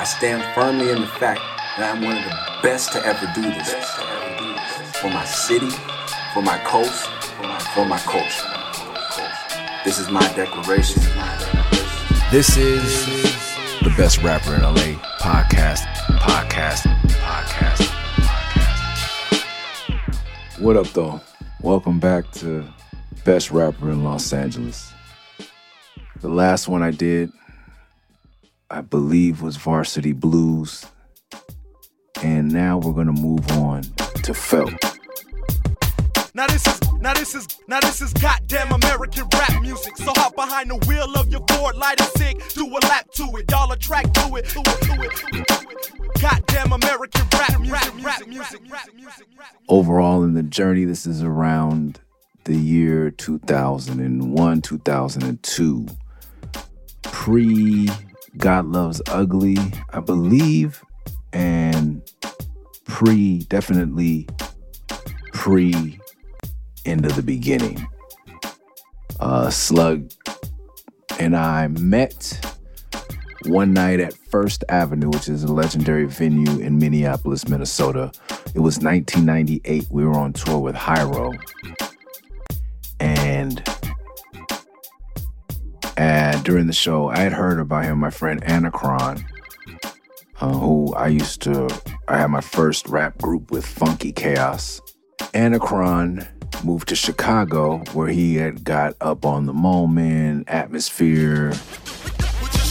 I stand firmly in the fact that I'm one of the best to ever do this. For my city, for my coast, for my culture. This is my declaration. This is the best rapper in LA podcast, podcast, podcast, podcast. What up, though? Welcome back to Best Rapper in Los Angeles. The last one I did, I believe, was Varsity Blues. And now we're to move on to Felt. Now this is now this is now this is goddamn American rap music. So hop behind the wheel of your Ford, light a cig, do a lap to it, y'all attract to it, to it, to it, to it. Goddamn American rap music, rap music, rap music. Overall, in the journey, this is around the year 2001, 2002. Pre God Loves Ugly, I believe, and pre, definitely pre end of the beginning. Uh, Slug and I met one night at First Avenue, which is a legendary venue in Minneapolis, Minnesota. It was 1998. We were on tour with Hiero. And and during the show, I had heard about him, my friend Anacron, uh, who I used to, I had my first rap group with Funky Chaos. Anacron moved to Chicago, where he had got up on the moment, atmosphere.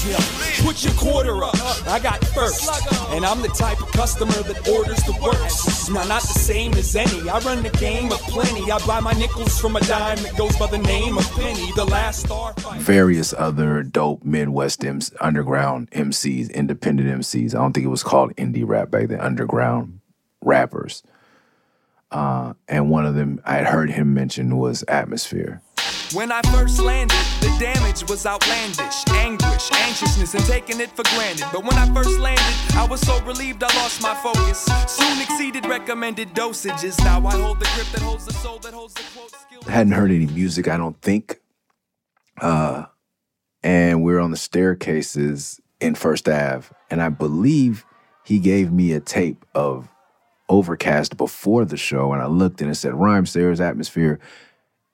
Yeah. Put your quarter up. I got first. And I'm the type of customer that orders the worst. Now, not the same as any. I run the game of plenty. I buy my nickels from a dime that goes by the name of Penny. The last star. Various other dope Midwest MC, underground MCs, independent MCs. I don't think it was called indie rap back then, underground rappers. Uh, and one of them I had heard him mention was Atmosphere. When I first landed, the damage was outlandish. Anguish, anxiousness, and taking it for granted. But when I first landed, I was so relieved I lost my focus. Soon exceeded recommended dosages. Now I hold the grip that holds the soul, that holds the quote skill. Hadn't heard any music, I don't think. Uh, and we are on the staircases in First Ave, and I believe he gave me a tape of Overcast before the show, and I looked and it said Rhymesayers Atmosphere.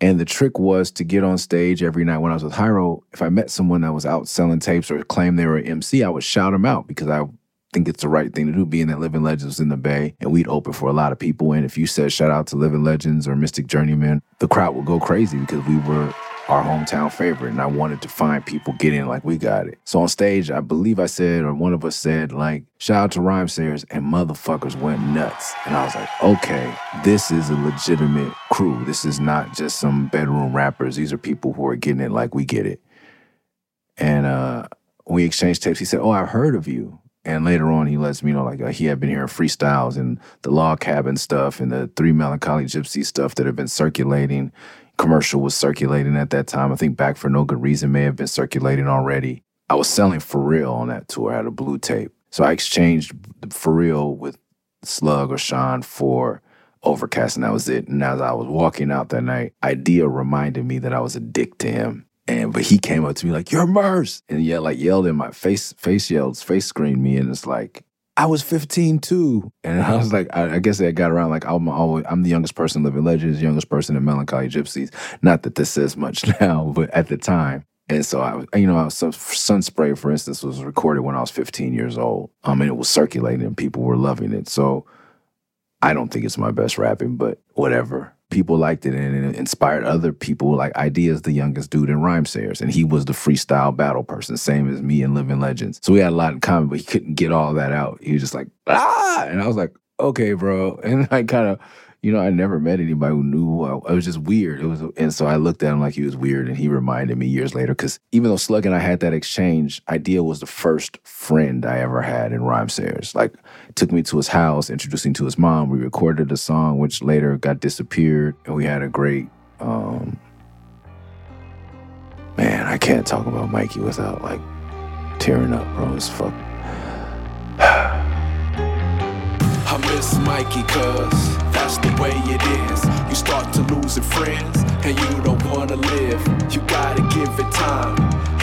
And the trick was to get on stage every night when I was with Hiero. If I met someone that was out selling tapes or claimed they were an MC, I would shout them out because I think it's the right thing to do, being that Living Legends in the Bay and we'd open for a lot of people. And if you said shout out to Living Legends or Mystik Journeymen, the crowd would go crazy because we were our hometown favorite. And I wanted to find people getting like we got it. So on stage, I believe I said, or one of us said, like, shout out to Rhymesayers, and motherfuckers went nuts. And I was like, okay, this is a legitimate crew. This is not just some bedroom rappers. These are people who are getting it like we get it. And uh, we exchanged tapes. He said, oh, I've heard of you. And later on, he lets me know like uh, he had been hearing freestyles and the log cabin stuff and the three melancholy gypsy stuff that have been circulating commercial was circulating at that time. I think Back for No Good Reason may have been circulating already. I was selling for real on that tour. I had a blue tape. So I exchanged for real with Slug or Sean for Overcast, and that was it. And as I was walking out that night, Idea reminded me that I was a dick to him. And but he came up to me like, "You're Murs," and yeah, like yelled in my face, face yelled, face screamed me, and it's like, I was 15 too. And I was like, I, I guess I got around like I'm always, I'm the youngest person living legends, youngest person in Melancholy Gypsies. Not that this says much now, but at the time. And so I you know, I was, Sunspray, for instance, was recorded when I was 15 years old. Um, and it was circulating and people were loving it. So I don't think it's my best rapping, but whatever people liked it and it inspired other people. Like Ideas, the youngest dude in Rhymesayers, and he was the freestyle battle person, same as me in Living Legends. So we had a lot in common, but he couldn't get all that out. He was just like, ah, and I was like, okay, bro, and I kind of you know, I never met anybody who knew. I, it was just weird. It was, and so I looked at him like he was weird, and he reminded me years later. Because even though Slug and I had that exchange, Idea was the first friend I ever had in rhyme Rhymesayers. Like, took me to his house, introducing to his mom. We recorded a song, which later got disappeared, and we had a great. Um, man, I can't talk about Mikey without like tearing up, bro. It's fuck. I miss Mikey, cuz that's the way it is. You start to losing friends, and you don't wanna live. You gotta give it time,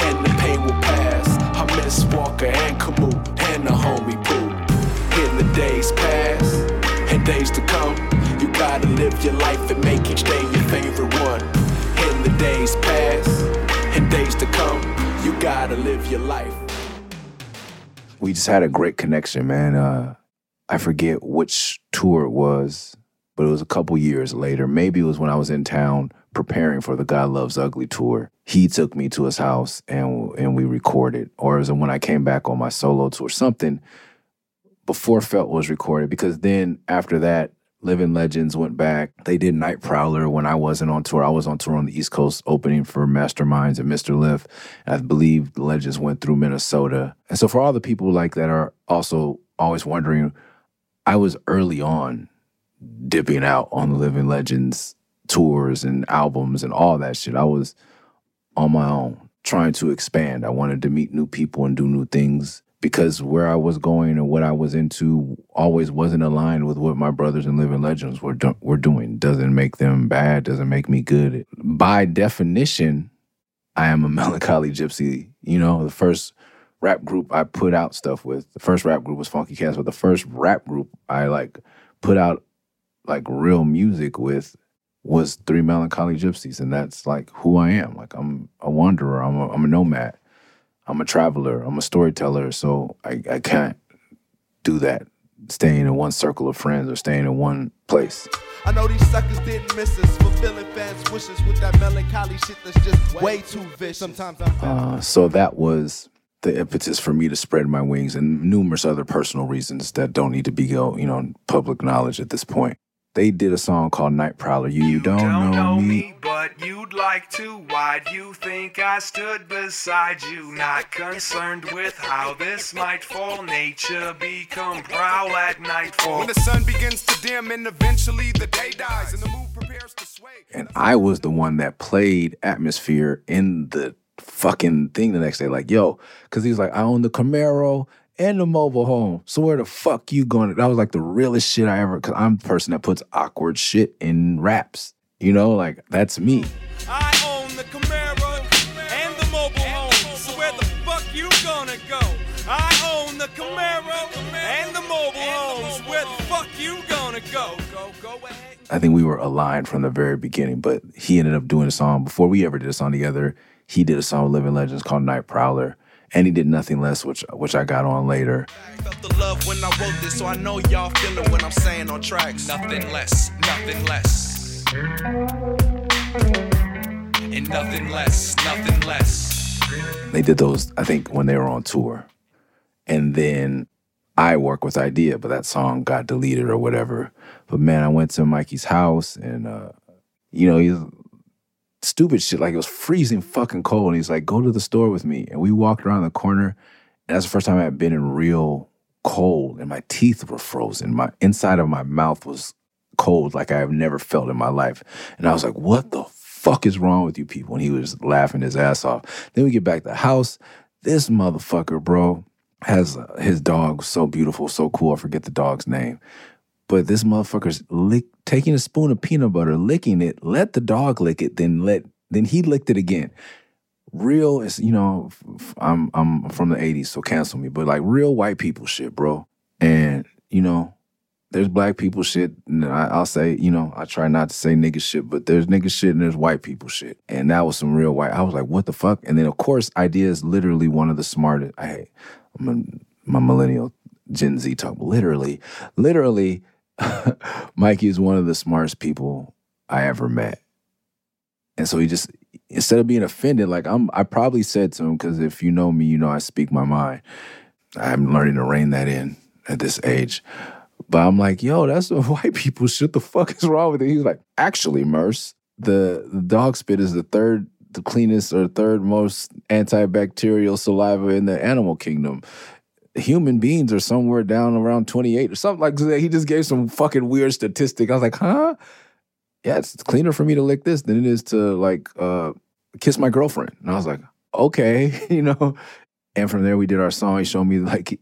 and the pain will pass. I miss Walker and Kamau and the homie Pooh. In the days pass and days to come, you gotta live your life and make each day your favorite one. And the days pass and days to come, you gotta live your life. We just had a great connection, man. Uh, I forget which tour it was, but it was a couple years later. Maybe it was when I was in town preparing for the God Loves Ugly tour. He took me to his house and and we recorded, or it was when I came back on my solo tour, something before Felt was recorded. Because then after that, Living Legends went back. They did Night Prowler when I wasn't on tour. I was on tour on the East Coast opening for Masterminds and Mr. Lif. I believe Legends went through Minnesota. And so for all the people like that are also always wondering, I was early on dipping out on the Living Legends tours and albums and all that shit. I was on my own trying to expand. I wanted to meet new people and do new things because where I was going and what I was into always wasn't aligned with what my brothers in living legends were do- were doing. Doesn't make them bad. Doesn't make me good. By definition, I am a melancholy gypsy. You know, the first rap group I put out stuff with, the first rap group was Funky Cats, but the first rap group I like put out like real music with was Three Melancholy Gypsies, and that's like who I am. Like I'm a wanderer. I'm a, I'm a nomad. I'm a traveler. I'm a storyteller. So I, I can't do that staying in one circle of friends or staying in one place. I know these suckers didn't miss us, fulfilling fans' wishes with that melancholy shit that's just way too vicious. Sometimes I'm. Uh, so that was the impetus for me to spread my wings and numerous other personal reasons that don't need to be, you know, public knowledge at this point they did a song called Night Prowler. You, you don't, don't, know, know me. me. but you'd like to. Why'd you think I stood beside you? Not concerned with how this might fall. Nature become prowl at nightfall. When the sun begins to dim and eventually the day dies and the moon prepares to sway. And I was the one that played Atmosphere in the fucking thing the next day. Like, yo, because he's like, I own the Camaro and the mobile home. So where the fuck you going? That was like the realest shit I ever. Cause I'm the person that puts awkward shit in raps. You know, like that's me. I own the Camaro and the mobile home. So where the fuck you gonna go? I own the Camaro and the mobile homes. Where the fuck you gonna go? Go, go ahead. I think we were aligned from the very beginning, but he ended up doing a song before we ever did a song together. He did a song with Living Legends called Night Prowler and he did nothing less, which which I got on later. Felt the love when I wrote this, so I know y'all feeling what I'm saying on tracks. Nothing less, nothing less, and nothing less, nothing less. They did those, I think, when they were on tour, and then I work with Idea, but that song got deleted or whatever. But man, I went to Mikey's house, and uh, you know he's stupid shit. Like it was freezing fucking cold. And he's like, go to the store with me. And we walked around the corner. And that's the first time I had been in real cold. And my teeth were frozen. My inside of my mouth was cold like I have never felt in my life. And I was like, what the fuck is wrong with you people? And he was laughing his ass off. Then we get back to the house. This motherfucker, bro, has uh, his dog so beautiful, so cool. I forget the dog's name. But this motherfucker's lick, taking a spoon of peanut butter, licking it, let the dog lick it, then let then he licked it again. Real is you know, I'm I'm from the '80s, so cancel me. But like real white people shit, bro. And you know, there's black people shit. And I, will say, you know, I try not to say nigga shit, but there's nigga shit and there's white people shit. And that was some real white. I was like, what the fuck? And then of course, idea is literally one of the smartest. I, I'm a, my millennial Gen Z talk. Literally, literally Mikey is one of the smartest people I ever met. And so he just instead of being offended, like I'm I probably said to him, because if you know me, you know I speak my mind. I'm learning to rein that in at this age. But I'm like, yo, that's what white people shit. The fuck is wrong with it? He's like, actually, Murs, the, the dog spit is the third the cleanest or third most antibacterial saliva in the animal kingdom human beings are somewhere down around 28 or something like that. He just gave some fucking weird statistic. I was like, huh? Yeah, it's cleaner for me to lick this than it is to like uh, kiss my girlfriend. And I was like, okay, you know. And from there, we did our song. He showed me like,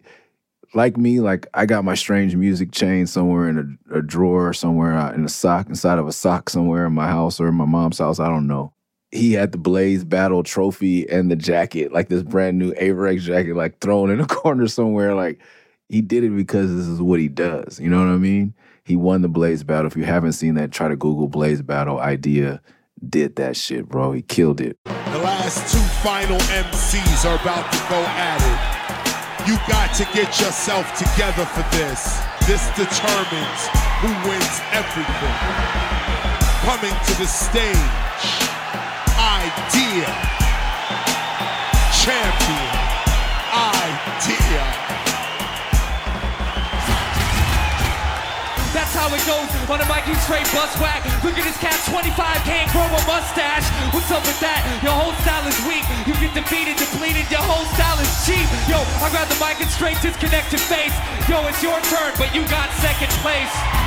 like me, like I got my strange music chain somewhere in a, a drawer somewhere uh, in a sock inside of a sock somewhere in my house or in my mom's house. I don't know he had the Blaze Battle trophy and the jacket, like this brand new Avirex jacket, like thrown in a corner somewhere. Like He did it because this is what he does. You know what I mean? He won the Blaze battle. If you haven't seen that, try to Google Blaze battle idea. Did that shit, bro. He killed it. The last two final MCs are about to go at it. You got to get yourself together for this. This determines who wins everything. Coming to the stage, Idea. Champion. Idea. That's how it goes on a Mikey straight bus whack. Look at this cat, 25, can't grow a mustache. What's up with that? Your whole style is weak. You get defeated, depleted, your whole style is cheap. Yo, I grab the mic and straight disconnect your face. Yo, it's your turn, but you got second place.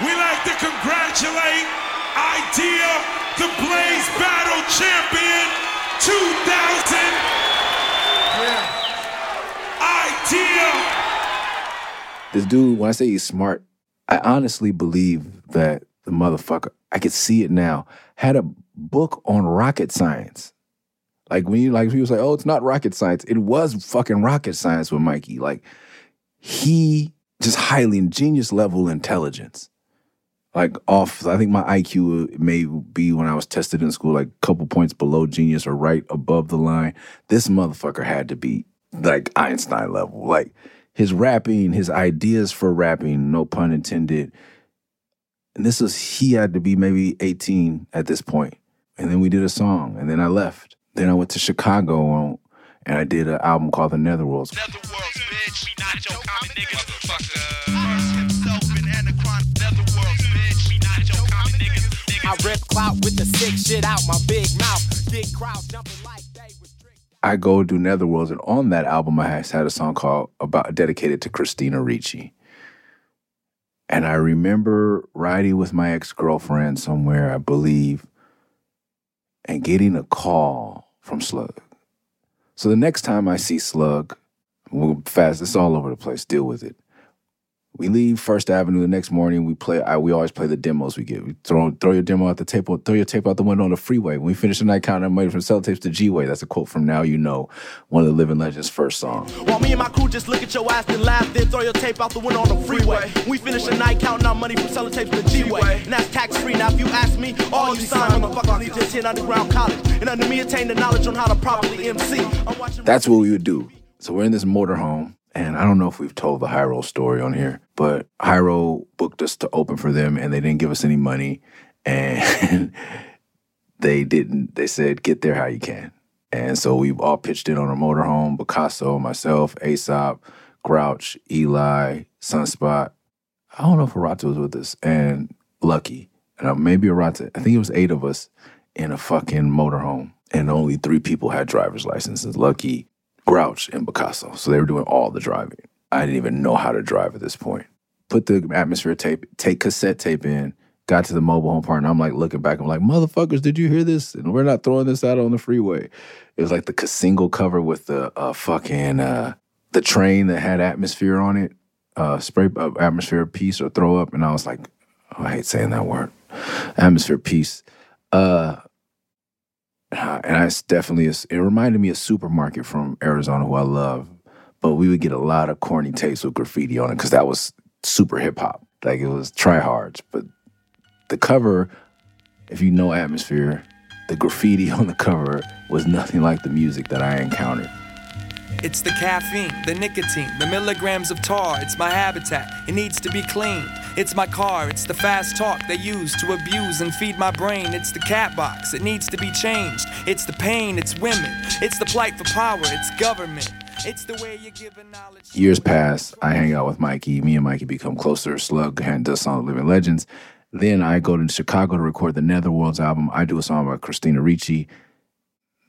We like to congratulate Idea, the Blaze Battle Champion 2000. Idea. This dude, when I say he's smart, I honestly believe that the motherfucker, I could see it now, had a book on rocket science. Like when you like people say, oh, it's not rocket science. It was fucking rocket science with Mikey. Like he just highly ingenious level intelligence. Like off, I think my IQ may be when I was tested in school, like a couple points below genius or right above the line. This motherfucker had to be like Einstein level. Like his rapping, his ideas for rapping, no pun intended. And this was, he had to be maybe 18 at this point. And then we did a song, and then I left. Then I went to Chicago on, and I did an album called The Netherworlds. Netherworlds, I rip clout with the sick shit out my big mouth. Get crowds jumping like they was. I go do Netherworlds, and on that album, I had a song called about dedicated to Christina Ricci. And I remember riding with my ex girlfriend somewhere, I believe, and getting a call from Slug. So the next time I see Slug, we'll fast. It's all over the place. Deal with it. We leave First Avenue the next morning. We play. I, we always play the demos we get. We throw throw your demo out the tape. Throw your tape out the window on the freeway. When we finish the night counting our money from sellotapes to G Way. That's a quote from Now You Know, one of the Living Legends' first songs. While me and my crew just look at your ass and laugh, then throw your tape out the window on the freeway. We finish the night counting our money from selling tapes to G-Way. And that's tax free. Now if you ask me, all you sign motherfuckers need to attend underground college. And under me attain the knowledge on how to properly MC. I'm watching That's what we would do. So we're in this motorhome, and I don't know if we've told the Hiero story on here, but Hiero booked us to open for them, and they didn't give us any money, and they didn't. They said, "Get there how you can." And so we all pitched in on a motorhome. Bicasso, myself, Aesop, Grouch, Eligh, Sunspot. I don't know if Arata was with us, and Lucky, and uh, maybe Arata. I think it was eight of us in a fucking motorhome, and only three people had driver's licenses. Lucky, Grouch, and Bicasso. So they were doing all the driving. I didn't even know how to drive at this point. Put the atmosphere tape, take cassette tape in, got to the mobile home park, and I'm like looking back, I'm like, motherfuckers, did you hear this? And we're not throwing this out on the freeway. It was like the single cover with the uh, fucking uh, the train that had atmosphere on it, uh, spray uh, atmosphere piece or throw up, and I was like, oh, I hate saying that word, atmosphere piece. Uh, and I definitely it reminded me of supermarket from Arizona, who I love. But we would get a lot of corny tapes with graffiti on it because that was super hip hop. Like it was tryhards. But the cover, if you know atmosphere, the graffiti on the cover was nothing like the music that I encountered. It's the caffeine, the nicotine, the milligrams of tar. It's my habitat. It needs to be clean. It's my car. It's the fast talk they use to abuse and feed my brain. It's the cat box. It needs to be changed. It's the pain. It's women. It's the plight for power. It's government. It's the way you give a knowledge. Years pass. I hang out with Mikey. Me and Mikey become closer. Slug hand does song Living Legends. Then I go to Chicago to record the Netherworlds album. I do a song by Christina Ricci.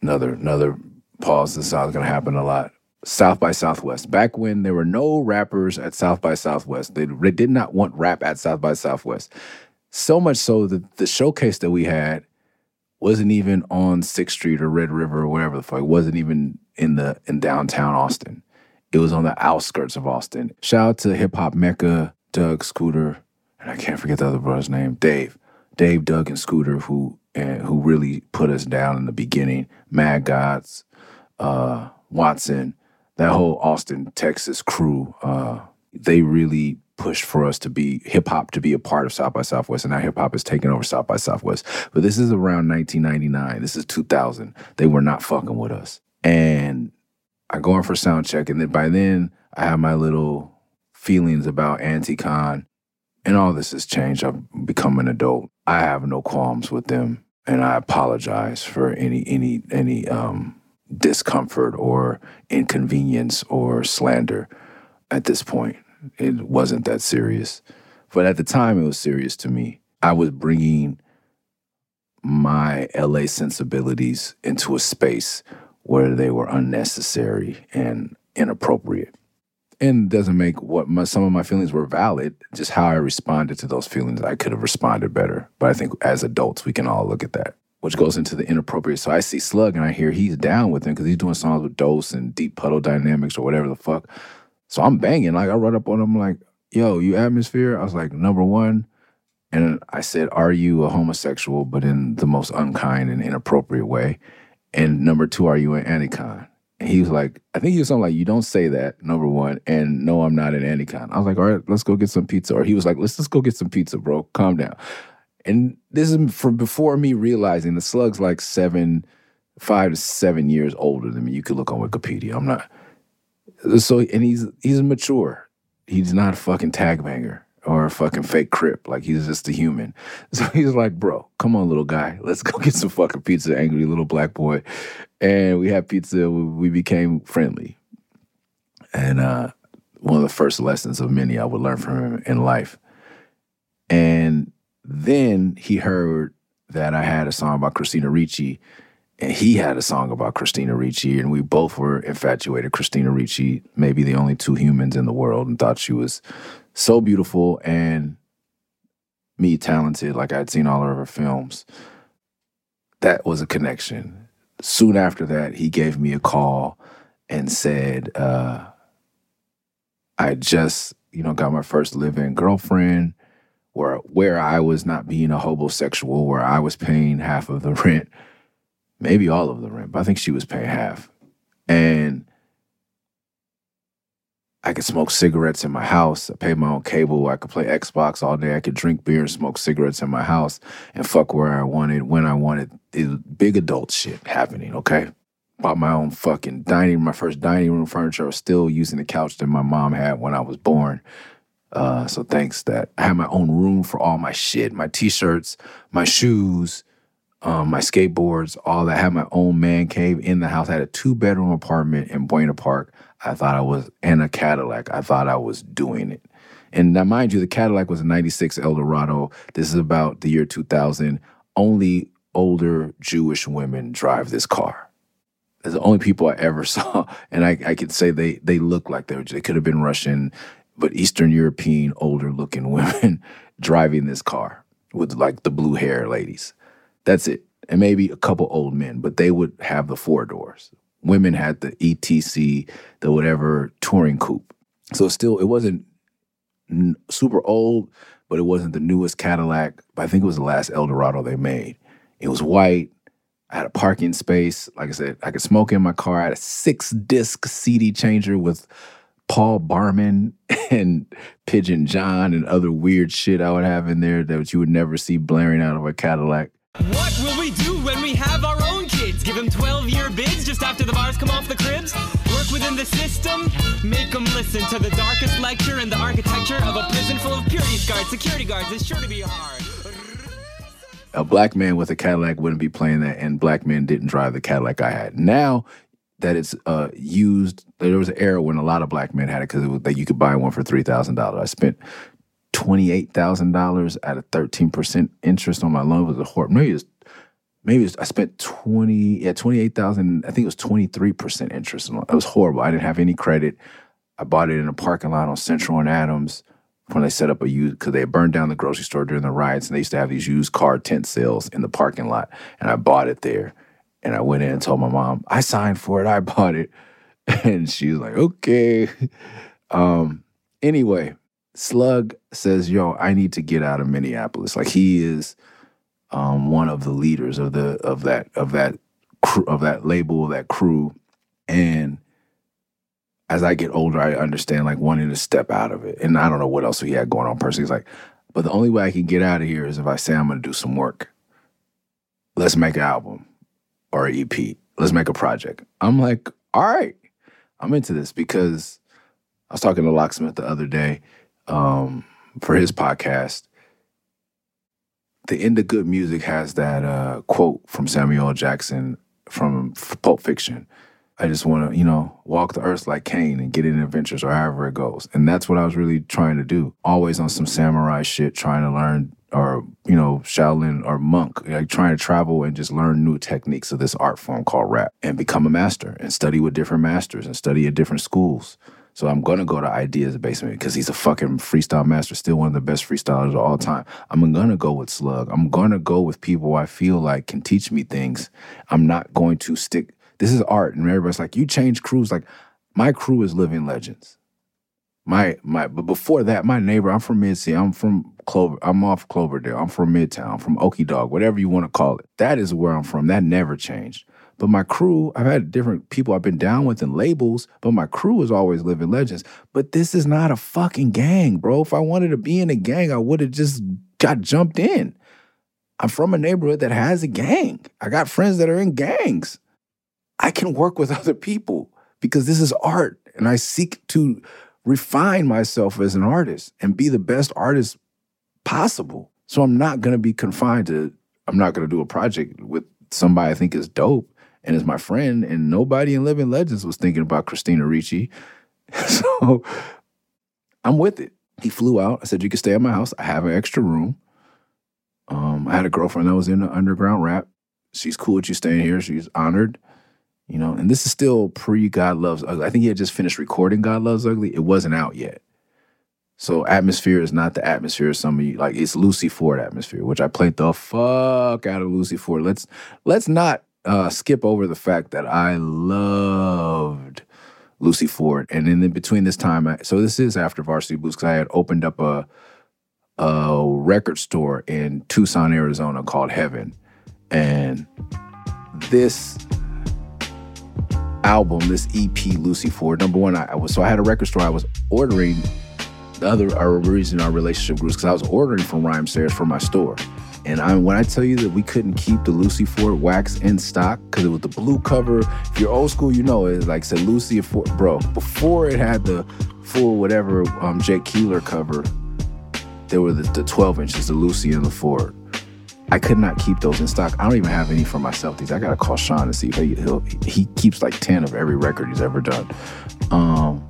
Another another pause. This is to happen a lot. South by Southwest. Back when there were no rappers at South by Southwest, they, they did not want rap at South by Southwest. So much so that the showcase that we had wasn't even on Sixth Street or Red River or whatever the fuck. It wasn't even in the in downtown Austin. It was on the outskirts of Austin. Shout out to hip hop mecca Doug Scooter, and I can't forget the other brother's name, Dave. Dave, Doug, and Scooter, who and who really put us down in the beginning. Mad Gods, uh, Watson, that whole Austin, Texas crew, uh, they really pushed for us to be hip hop to be a part of South by Southwest, and now hip hop is taking over South by Southwest. But this is around 1999. This is 2000. They were not fucking with us, and I go in for sound check, and then by then I have my little feelings about Anti-Con, and all this has changed. I've become an adult. I have no qualms with them, and I apologize for any any any um, discomfort or inconvenience or slander at this point. It wasn't that serious. But at the time, it was serious to me. I was bringing my LA sensibilities into a space where they were unnecessary and inappropriate. And doesn't make what my, some of my feelings were valid, just how I responded to those feelings. I could have responded better. But I think as adults, we can all look at that, which goes into the inappropriate. So I see Slug and I hear he's down with him because he's doing songs with Dose and Deep Puddle Dynamics or whatever the fuck. So I'm banging. Like I run up on him like, yo, you atmosphere? I was like, number one. And I said, Are you a homosexual, but in the most unkind and inappropriate way? And number two, are you an Anti-Con? And he was like, I think he was something like, You don't say that, number one. And no, I'm not an Anti-Con. I was like, All right, let's go get some pizza. Or he was like, Let's just go get some pizza, bro. Calm down. And this is from before me realizing the slug's like seven, five to seven years older than me. You could look on Wikipedia. I'm not. So, and he's he's mature. He's not a fucking tag banger or a fucking fake crip. Like he's just a human. So he's like, bro, come on, little guy. Let's go get some fucking pizza, angry little black boy. And we had pizza. We, became friendly. And uh, one of the first lessons of many I would learn from him in life. And then he heard that I had a song about Christina Ricci, and he had a song about Christina Ricci, and we both were infatuated. Christina Ricci, maybe the only two humans in the world, and thought she was so beautiful and me talented, like I'd seen all of her films. That was a connection. Soon after that, he gave me a call and said, uh, I just, you know, got my first live-in girlfriend where where I was not being a homosexual, where I was paying half of the rent, maybe all of the rent, but I think she was paying half. And I could smoke cigarettes in my house. I paid my own cable. I could play Xbox all day. I could drink beer and smoke cigarettes in my house and fuck where I wanted, when I wanted. It big adult shit happening, okay? Bought my own fucking dining room. my first dining room furniture. I was still using the couch that my mom had when I was born. Uh, so thanks that I had my own room for all my shit, my t-shirts, my shoes, um, my skateboards, all that. I had my own man cave in the house. I had a two-bedroom apartment in Buena Park. I thought I was in a Cadillac. I thought I was doing it. And now, mind you, the Cadillac was a 96 Eldorado. This is about the year 2000. Only older Jewish women drive this car. They're the only people I ever saw. And I, I could say they they look like they were, they could have been Russian, but Eastern European, older looking women driving this car with like the blue hair ladies. That's it. And maybe a couple old men, but they would have the four doors women had the ETC, the whatever touring coupe. So still, it wasn't n- super old, but it wasn't the newest Cadillac. But I think it was the last Eldorado they made. It was white. I had a parking space. Like I said, I could smoke in my car. I had a six disc CD changer with Paul Barman and Pigeon John and other weird shit I would have in there that you would never see blaring out of a Cadillac. What will we do when we have our own kids? Give them 12 year bids just after the bars come off the cribs? Work within the system? Make them listen to the darkest lecture in the architecture of a prison full of purity guards, security guards. It's sure to be hard. A black man with a Cadillac wouldn't be playing that, and black men didn't drive the Cadillac I had. Now that it's uh, used, there was an era when a lot of black men had it because it that you could buy one for three thousand dollars. I spent twenty-eight thousand dollars at a thirteen percent interest on my loan. It was a horrible. Maybe it was, maybe it was, I spent twenty. Yeah, twenty-eight thousand. I think it was twenty-three percent interest. It was horrible. I didn't have any credit. I bought it in a parking lot on Central and Adams when they set up a used because they burned down the grocery store during the riots, and they used to have these used car tent sales in the parking lot. And I bought it there, and I went in and told my mom I signed for it. I bought it, and she was like, "Okay." Um. Anyway, Slug says, "Yo, I need to get out of Minneapolis." Like he is um, one of the leaders of the of that of that crew, of that label, that crew. And as I get older, I understand like wanting to step out of it. And I don't know what else he had going on personally. He's like, but the only way I can get out of here is if I say I'm gonna do some work. Let's make an album or an EP. Let's make a project. I'm like, all right, I'm into this because I was talking to Locksmith the other day um, for his podcast. The end of good music has that uh, quote from Samuel Jackson from Pulp Fiction. I just want to, you know, walk the earth like Cain and get in adventures or however it goes. And that's what I was really trying to do. Always on some samurai shit, trying to learn or, you know, Shaolin or monk, like trying to travel and just learn new techniques of this art form called rap and become a master and study with different masters and study at different schools. So I'm gonna go to Ideas Basement because he's a fucking freestyle master, still one of the best freestylers of all time. I'm gonna go with Slug. I'm gonna go with people I feel like can teach me things. I'm not going to stick. This is art, and everybody's like, you change crews. Like my crew is living legends. My my, but before that, my neighbor. I'm from Mid I'm from Clover. I'm off Cloverdale. I'm from Midtown. I'm from Okie Dog, whatever you want to call it. That is where I'm from. That never changed. But my crew, I've had different people I've been down with in labels, but my crew is always living legends. But this is not a fucking gang, bro. If I wanted to be in a gang, I would have just got jumped in. I'm from a neighborhood that has a gang. I got friends that are in gangs. I can work with other people because this is art and I seek to refine myself as an artist and be the best artist possible. So I'm not going to be confined to I'm not going to do a project with somebody I think is dope and is my friend, and nobody in Living Legends was thinking about Christina Ricci. so I'm with it. He flew out. I said, You can stay at my house. I have an extra room. Um, I had a girlfriend that was in the underground rap. She's cool with you staying here. She's honored. You know, and this is still pre God Loves Ugly. I think he had just finished recording God Loves Ugly. It wasn't out yet. So atmosphere is not the atmosphere of some of you like it's Lucy Ford atmosphere, which I played the fuck out of Lucy Ford. Let's let's not uh, skip over the fact that I loved Lucy Ford, and in between this time, I, so this is after Varsity Blues because I had opened up a a record store in Tucson, Arizona called Heaven, and this album, this EP, Lucy Ford, number one, I, I was so I had a record store. I was ordering the other reason our relationship grew because I was ordering from Rhymesayers for my store. And I, when I tell you that we couldn't keep the Lucy Ford wax in stock because it was the blue cover. If you're old school, you know it. Like said Lucy Ford, bro. Before it had the full whatever um, Jake Keeler cover, there were the, the 12 inches, the Lucy and the Ford. I could not keep those in stock. I don't even have any for myself. These I gotta call Sean to see if he he keeps like 10 of every record he's ever done. Um,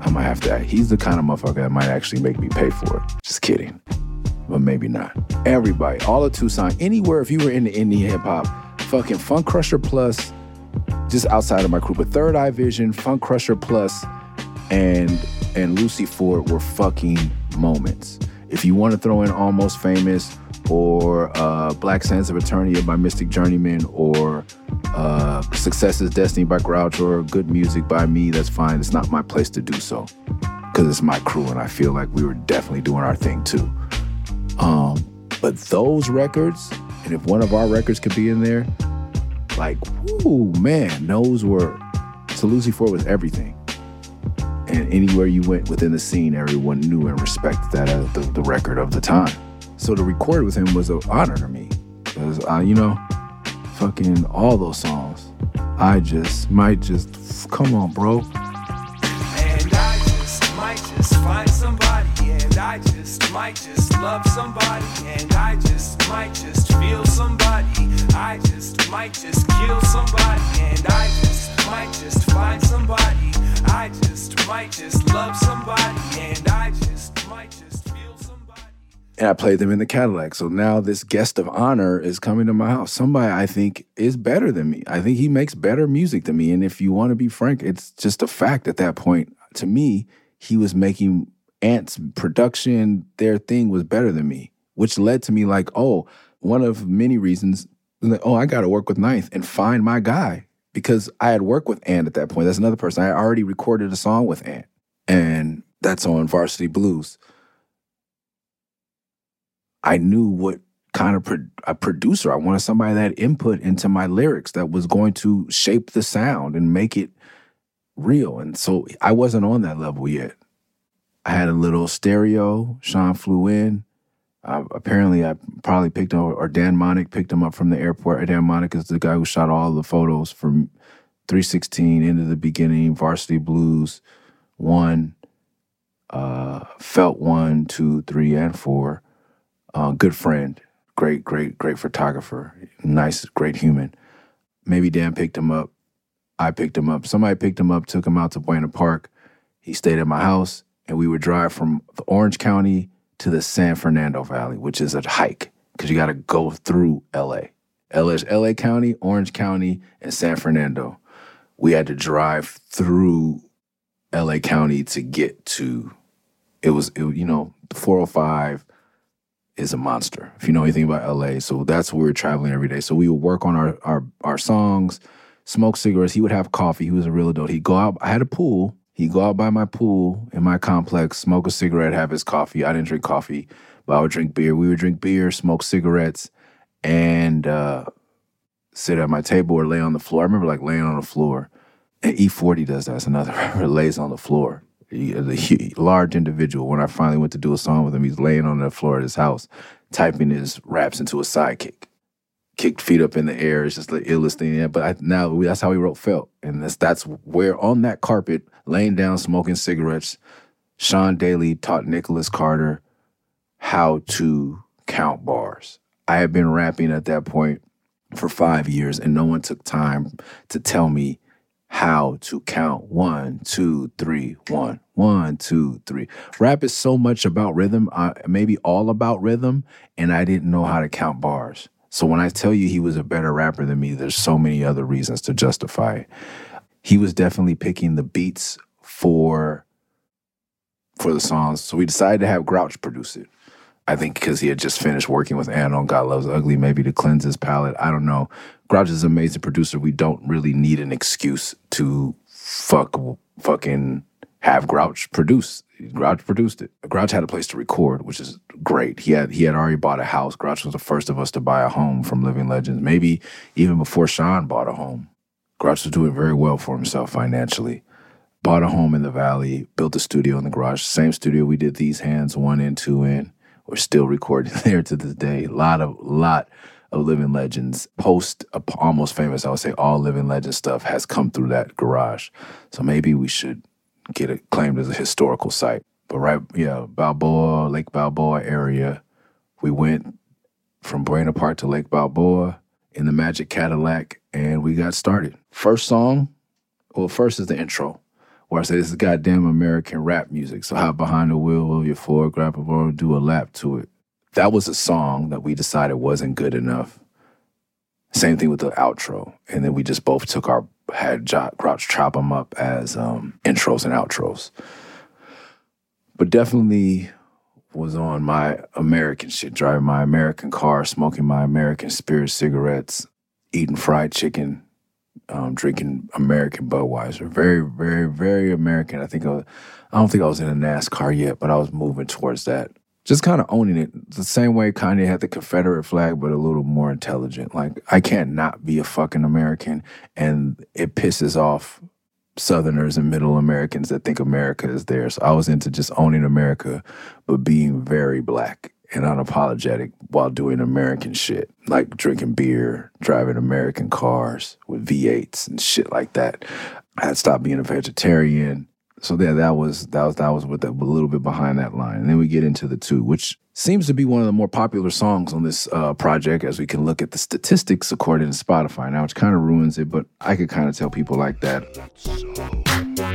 I might have to. He's the kind of motherfucker that might actually make me pay for it. Just kidding but maybe not. Everybody, all of Tucson, anywhere, if you were into indie hip hop, fucking Funcrusher Plus, just outside of my crew, but Third Eye Vision, Funcrusher Plus, and and Lucy Ford were fucking moments. If you want to throw in Almost Famous or uh, Black Sands of Eternia by Mystik Journeymen or uh, Success is Destiny by Grouch or Good Music by me, that's fine. It's not my place to do so because it's my crew and I feel like we were definitely doing our thing too. Um, but those records, and if one of our records could be in there, like, whoo, man, those were. So Lucy Ford was everything. And anywhere you went within the scene, everyone knew and respected that as the, the record of the time. So to record with him was an honor to me. Because, I, you know, fucking all those songs, I just might just, come on, bro. And I just might just find somebody, and I just might just love somebody, and I just might just feel somebody. I just might just kill somebody, and I just might just find somebody. I just might just love somebody, and I just might just. And I played them in the Cadillac. So now this guest of honor is coming to my house. Somebody I think is better than me. I think he makes better music than me. And if you want to be frank, it's just a fact at that point. To me, he was making Ant's production, their thing was better than me, which led to me like, oh, one of many reasons, oh, I got to work with Ninth and find my guy because I had worked with Ant at that point. That's another person. I already recorded a song with Ant, and that's on Varsity Blues. I knew what kind of pro- a producer. I wanted somebody that input into my lyrics that was going to shape the sound and make it real. And so I wasn't on that level yet. I had a little stereo. Sean flew in. Uh, apparently, I probably picked up, or Dan Monick picked him up from the airport. Dan Monick is the guy who shot all the photos from 316 into the beginning, Varsity Blues, one, uh, Felt one, two, three, and four. Uh, good friend, great, great, great photographer, nice, great human. Maybe Dan picked him up. I picked him up. Somebody picked him up, took him out to Buena Park. He stayed at my house, and we would drive from Orange County to the San Fernando Valley, which is a hike because you got to go through LA. LA is LA County, Orange County, and San Fernando. We had to drive through LA County to get to. It was, it, you know, the 405 is a monster. If you know anything about LA, so that's where we were traveling every day. So we would work on our our our songs, smoke cigarettes. He would have coffee. He was a real adult. He'd go out. I had a pool. He'd go out by my pool in my complex, smoke a cigarette, have his coffee. I didn't drink coffee, but I would drink beer. We would drink beer, smoke cigarettes, and uh, sit at my table or lay on the floor. I remember like laying on the floor. And E40 does that. That's another rapper lays on the floor. He, the hu- large individual. When I finally went to do a song with him, he's laying on the floor of his house, typing his raps into a sidekick. Kicked feet up in the air. It's just the illest thing. Yeah, but I, now we, that's how he wrote "Felt," and that's that's where on that carpet, laying down, smoking cigarettes, Sean Daley taught Nicholas Carter how to count bars. I had been rapping at that point for five years, and no one took time to tell me how to count one, two, three, one, one, two, three. Rap is so much about rhythm, uh, maybe all about rhythm, and I didn't know how to count bars. So when I tell you he was a better rapper than me, there's so many other reasons to justify it. He was definitely picking the beats for for the songs. So we decided to have Grouch produce it. I think because he had just finished working with Ant on God Loves Ugly, maybe to cleanse his palate. I don't know. Grouch is an amazing producer. We don't really need an excuse to fuck fucking have Grouch produce. Grouch produced it. Grouch had a place to record, which is great. He had he had already bought a house. Grouch was the first of us to buy a home from Living Legends, maybe even before Sean bought a home. Grouch was doing very well for himself financially. Bought a home in the valley, built a studio in the garage. Same studio we did these hands one in, two in. We're still recording there to this day. A lot of lot of living legends. Post uh, almost famous, I would say all living legend stuff has come through that garage. So maybe we should get it claimed as a historical site. But right, yeah, Balboa, Lake Balboa area. We went from Buena Park to Lake Balboa in the Magic Cadillac, and we got started. First song, well, first is the intro, where I say this is goddamn American rap music. So hop behind the wheel of your Ford, grab a roll, do a lap to it. That was a song that we decided wasn't good enough. Same thing with the outro, and then we just both took our had jo- Grouch chop them up as um, intros and outros. But definitely was on my American shit, driving my American car, smoking my American spirit cigarettes, eating fried chicken, um, drinking American Budweiser. Very, very, very American. I think I, was, I don't think I was in a NASCAR yet, but I was moving towards that. Just kind of owning it. The same way Kanye had the Confederate flag, but a little more intelligent. Like I can't not be a fucking American, and it pisses off Southerners and Middle Americans that think America is theirs. So I was into just owning America, but being very black and unapologetic while doing American shit, like drinking beer, driving American cars with V8s and shit like that. I had stopped being a vegetarian. So yeah, that was that was that was with a little bit behind that line. And then we get into the two, which seems to be one of the more popular songs on this uh, project as we can look at the statistics according to Spotify now, which kind of ruins it, but I could kind of tell people like that.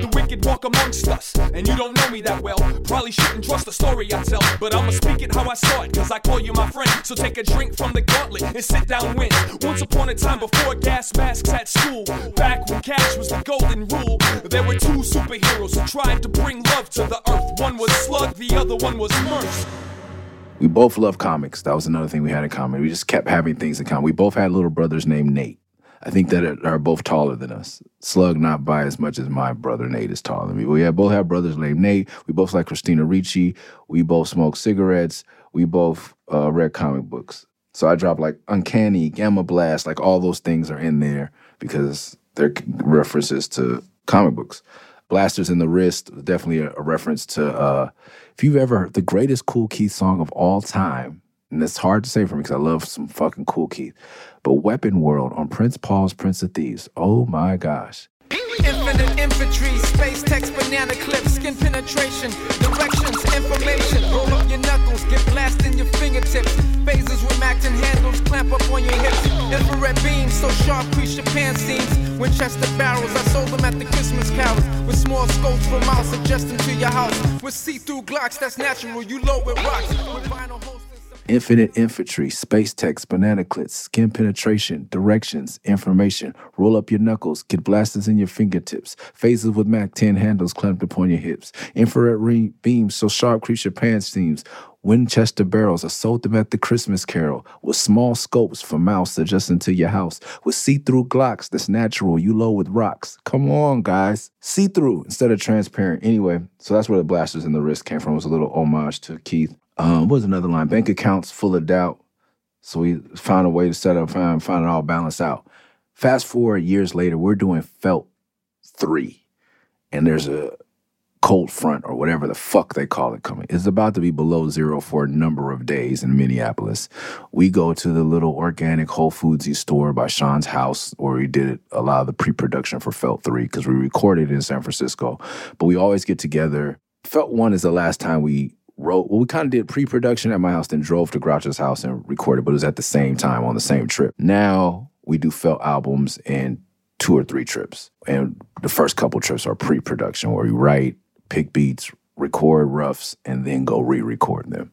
The wicked walk amongst us, and you don't know me that well. Probably shouldn't trust the story I tell, but I'ma speak it how I saw it, cause I call you my friend. So take a drink from the gauntlet and sit down when. Once upon a time before gas masks at school, back when cash was the golden rule, there were two superheroes who tried to bring love to the earth. One was Slug, the other one was Murs. We both love comics. That was another thing we had in common. We just kept having things in common. We both had little brothers named Nate. I think that are- both taller than us. Slug not by as much as my brother Nate is taller than me. We have both have brothers named Nate. We both like Christina Ricci. We both smoke cigarettes. We both uh, read comic books. So I dropped like Uncanny, Gamma Blast, like all those things are in there because they're references to comic books. Blasters in the Wrist, definitely a, a reference to, uh, if you've ever heard the greatest Kool Keith song of all time, and it's hard to say for me because I love some fucking Kool Keith, but Weapon World on Prince Paul's Prince of Thieves, oh my gosh. Infinite infantry, space text, banana clips, skin penetration, directions, information. Roll up your knuckles, get in your fingertips. Phasers with handles, clamp up on your hips. Infrared beams, so sharp, crease your pants seams. Winchester barrels, I sold them at the Christmas carols. With small scopes for mouse, adjust them to your house. With see-through Glocks, that's natural. You load with rocks. With vinyl holsters. Infinite infantry, space text, banana clips, skin penetration, directions, information. Roll up your knuckles, get blasters in your fingertips. Phases with Mac 10 handles clamped upon your hips. Infrared ring beams so sharp crease your pants seams. Winchester barrels, I sold them at the Christmas Carol. With small scopes for mouse adjusting to your house. With see-through Glocks, that's natural. You load with rocks. Come on, guys. See-through instead of transparent. Anyway, so that's where the blasters in the wrist came from. It was a little homage to Keith. Um, what was another line? Bank accounts full of doubt. So we found a way to set up, find, find it all balanced out. Fast forward years later, we're doing Felt 3. And there's a cold front or whatever the fuck they call it coming. It's about to be below zero for a number of days in Minneapolis. We go to the little organic Whole Foodsy store by Sean's house where we did a lot of the pre-production for Felt 3 because we recorded in San Francisco. But we always get together. Felt 1 is the last time we wrote well we kind of did pre-production at my house then drove to grouch's house and recorded but it was at the same time on the same trip. Now we do felt albums in two or three trips. And the first couple trips are pre-production where we write pick beats record roughs and then go re-record them.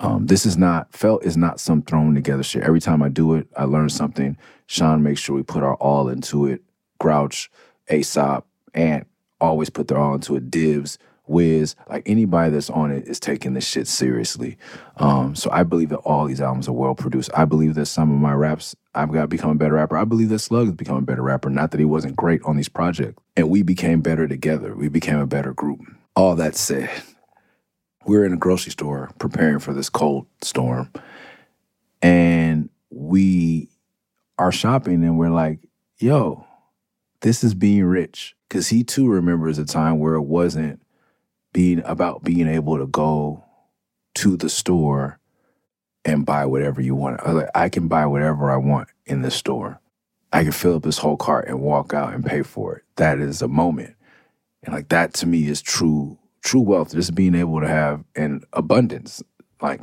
Um, this is not felt is not some thrown together shit. Every time i do it i learn something. Sean makes sure we put our all into it. Grouch aesop and always put their all into it. Divs Wiz, like anybody that's on it is taking this shit seriously. Um, so I believe that all these albums are well produced. I believe that some of my raps, I've got to become a better rapper. I believe that Slug has become a better rapper. Not that he wasn't great on these projects. And we became better together. We became a better group. All that said, we're in a grocery store preparing for this cold storm. And we are shopping and we're like, yo, this is being rich. Cause he too remembers a time where it wasn't being about being able to go to the store and buy whatever you want. I, can buy whatever I want in the store. I can fill up this whole cart and walk out and pay for it. That is a moment. And like that to me is true true wealth, just being able to have an abundance. Like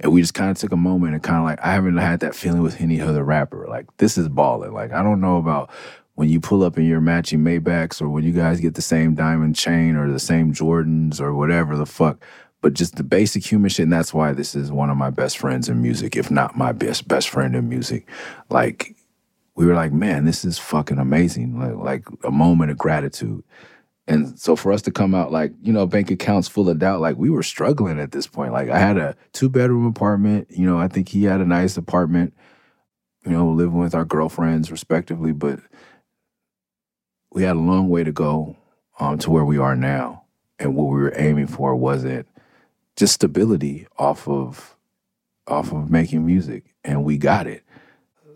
and we just kind of took a moment and kind of like I haven't had that feeling with any other rapper. Like this is balling. Like I don't know about when you pull up in your matching Maybachs or when you guys get the same diamond chain or the same Jordans or whatever the fuck. But just the basic human shit, and that's why this is one of my best friends in music, if not my best best friend in music. Like we were like, man, this is fucking amazing. Like, like a moment of gratitude. And so for us to come out like, you know, bank accounts full of doubt, like we were struggling at this point. Like I had a two bedroom apartment, you know, I think he had a nice apartment, you know, living with our girlfriends respectively, but we had a long way to go um, to where we are now. And what we were aiming for wasn't just stability off of off of making music, and we got it.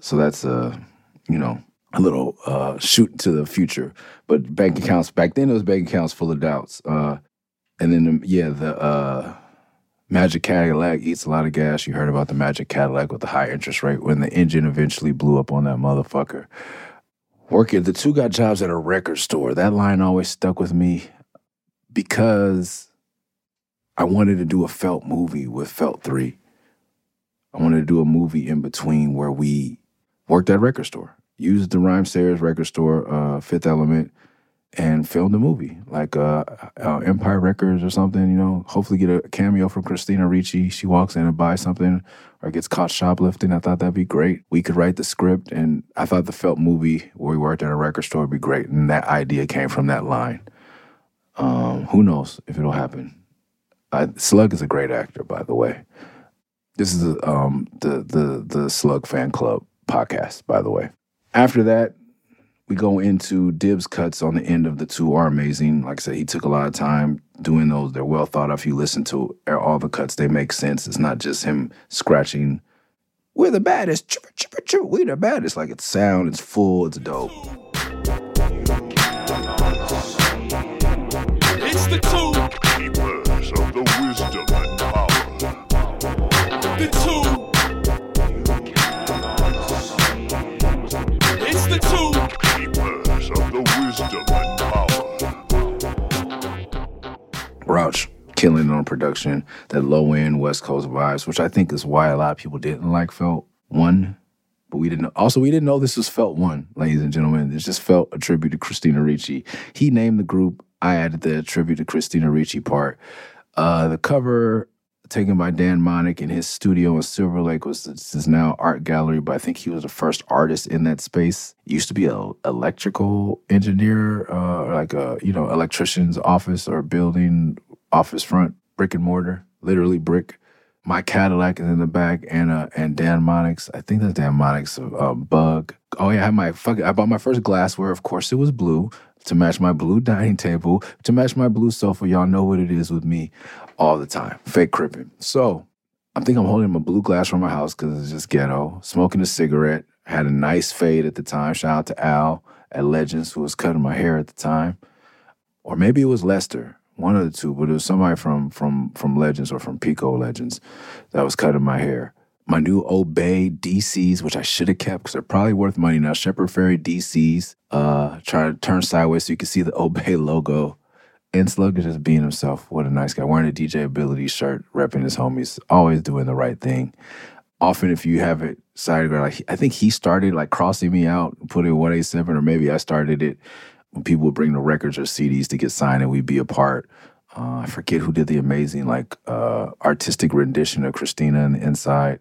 So that's a you know a little uh, shoot to the future. But bank accounts back then, was bank accounts full of doubts. Uh, and then um, yeah, the uh, Magic Cadillac eats a lot of gas. You heard about the Magic Cadillac with the high interest rate when the engine eventually blew up on that motherfucker working the two got jobs at a record store. That line always stuck with me because I wanted to do a felt movie with Felt 3. I wanted to do a movie in between where we worked at record store, used the rhyme Rhymesayers record store, uh, Fifth Element, and film the movie like uh, uh, Empire Records or something. You know, hopefully get a cameo from Christina Ricci. She walks in and buys something or gets caught shoplifting. I thought that'd be great. We could write the script, and I thought the Felt movie where we worked at a record store would be great. And that idea came from that line. Um, who knows if it'll happen? I, Slug is a great actor, by the way. This is um, the the the Slug fan club podcast, by the way. After that, we go into Dibbs' cuts on the end of the two are amazing. Like I said, he took a lot of time doing those. They're well thought of. If you listen to all the cuts, they make sense. It's not just him scratching We're the baddest. Chipper, chipper, chipper. We the baddest. Like it's sound, it's full, it's dope. Rouch killing on production, that low end West Coast vibes, which I think is why a lot of people didn't like Felt One. But we didn't also we didn't know this was Felt One, ladies and gentlemen. This just felt a tribute to Christina Ricci. He named the group. I added the tribute to Christina Ricci part. Uh, the cover taken by Dan Monick in his studio in Silver Lake was this is now art gallery, but I think he was the first artist in that space. Used to be a electrical engineer, uh, like a you know electrician's office or building office front, brick and mortar, literally brick. My Cadillac is in the back, and uh, and Dan Monick's. I think that's Dan Monick's. uh, bug. Oh yeah, I had my fuck. I bought my first glassware. Of course, it was blue to match my blue dining table, to match my blue sofa. Y'all know what it is with me all the time. Fake crippin'. So I think I'm holding my blue glass from my house because it's just ghetto. Smoking a cigarette. Had a nice fade at the time. Shout out to Al at Legends who was cutting my hair at the time. Or maybe it was Lester, one of the two, but it was somebody from from from Legends or from Pico Legends that was cutting my hair. My new Obey DCs, which I should have kept because they're probably worth money now. Shepard Fairey DCs. Uh, trying to turn sideways so you can see the Obey logo. And Slug is just being himself. What a nice guy. Wearing a DJ Ability shirt, repping his homies, always doing the right thing. Often, if you have it side like I think he started like crossing me out, put it 187, or maybe I started it when people would bring the records or CDs to get signed and we'd be apart. Uh, I forget who did the amazing like uh, artistic rendition of Christina and Inside.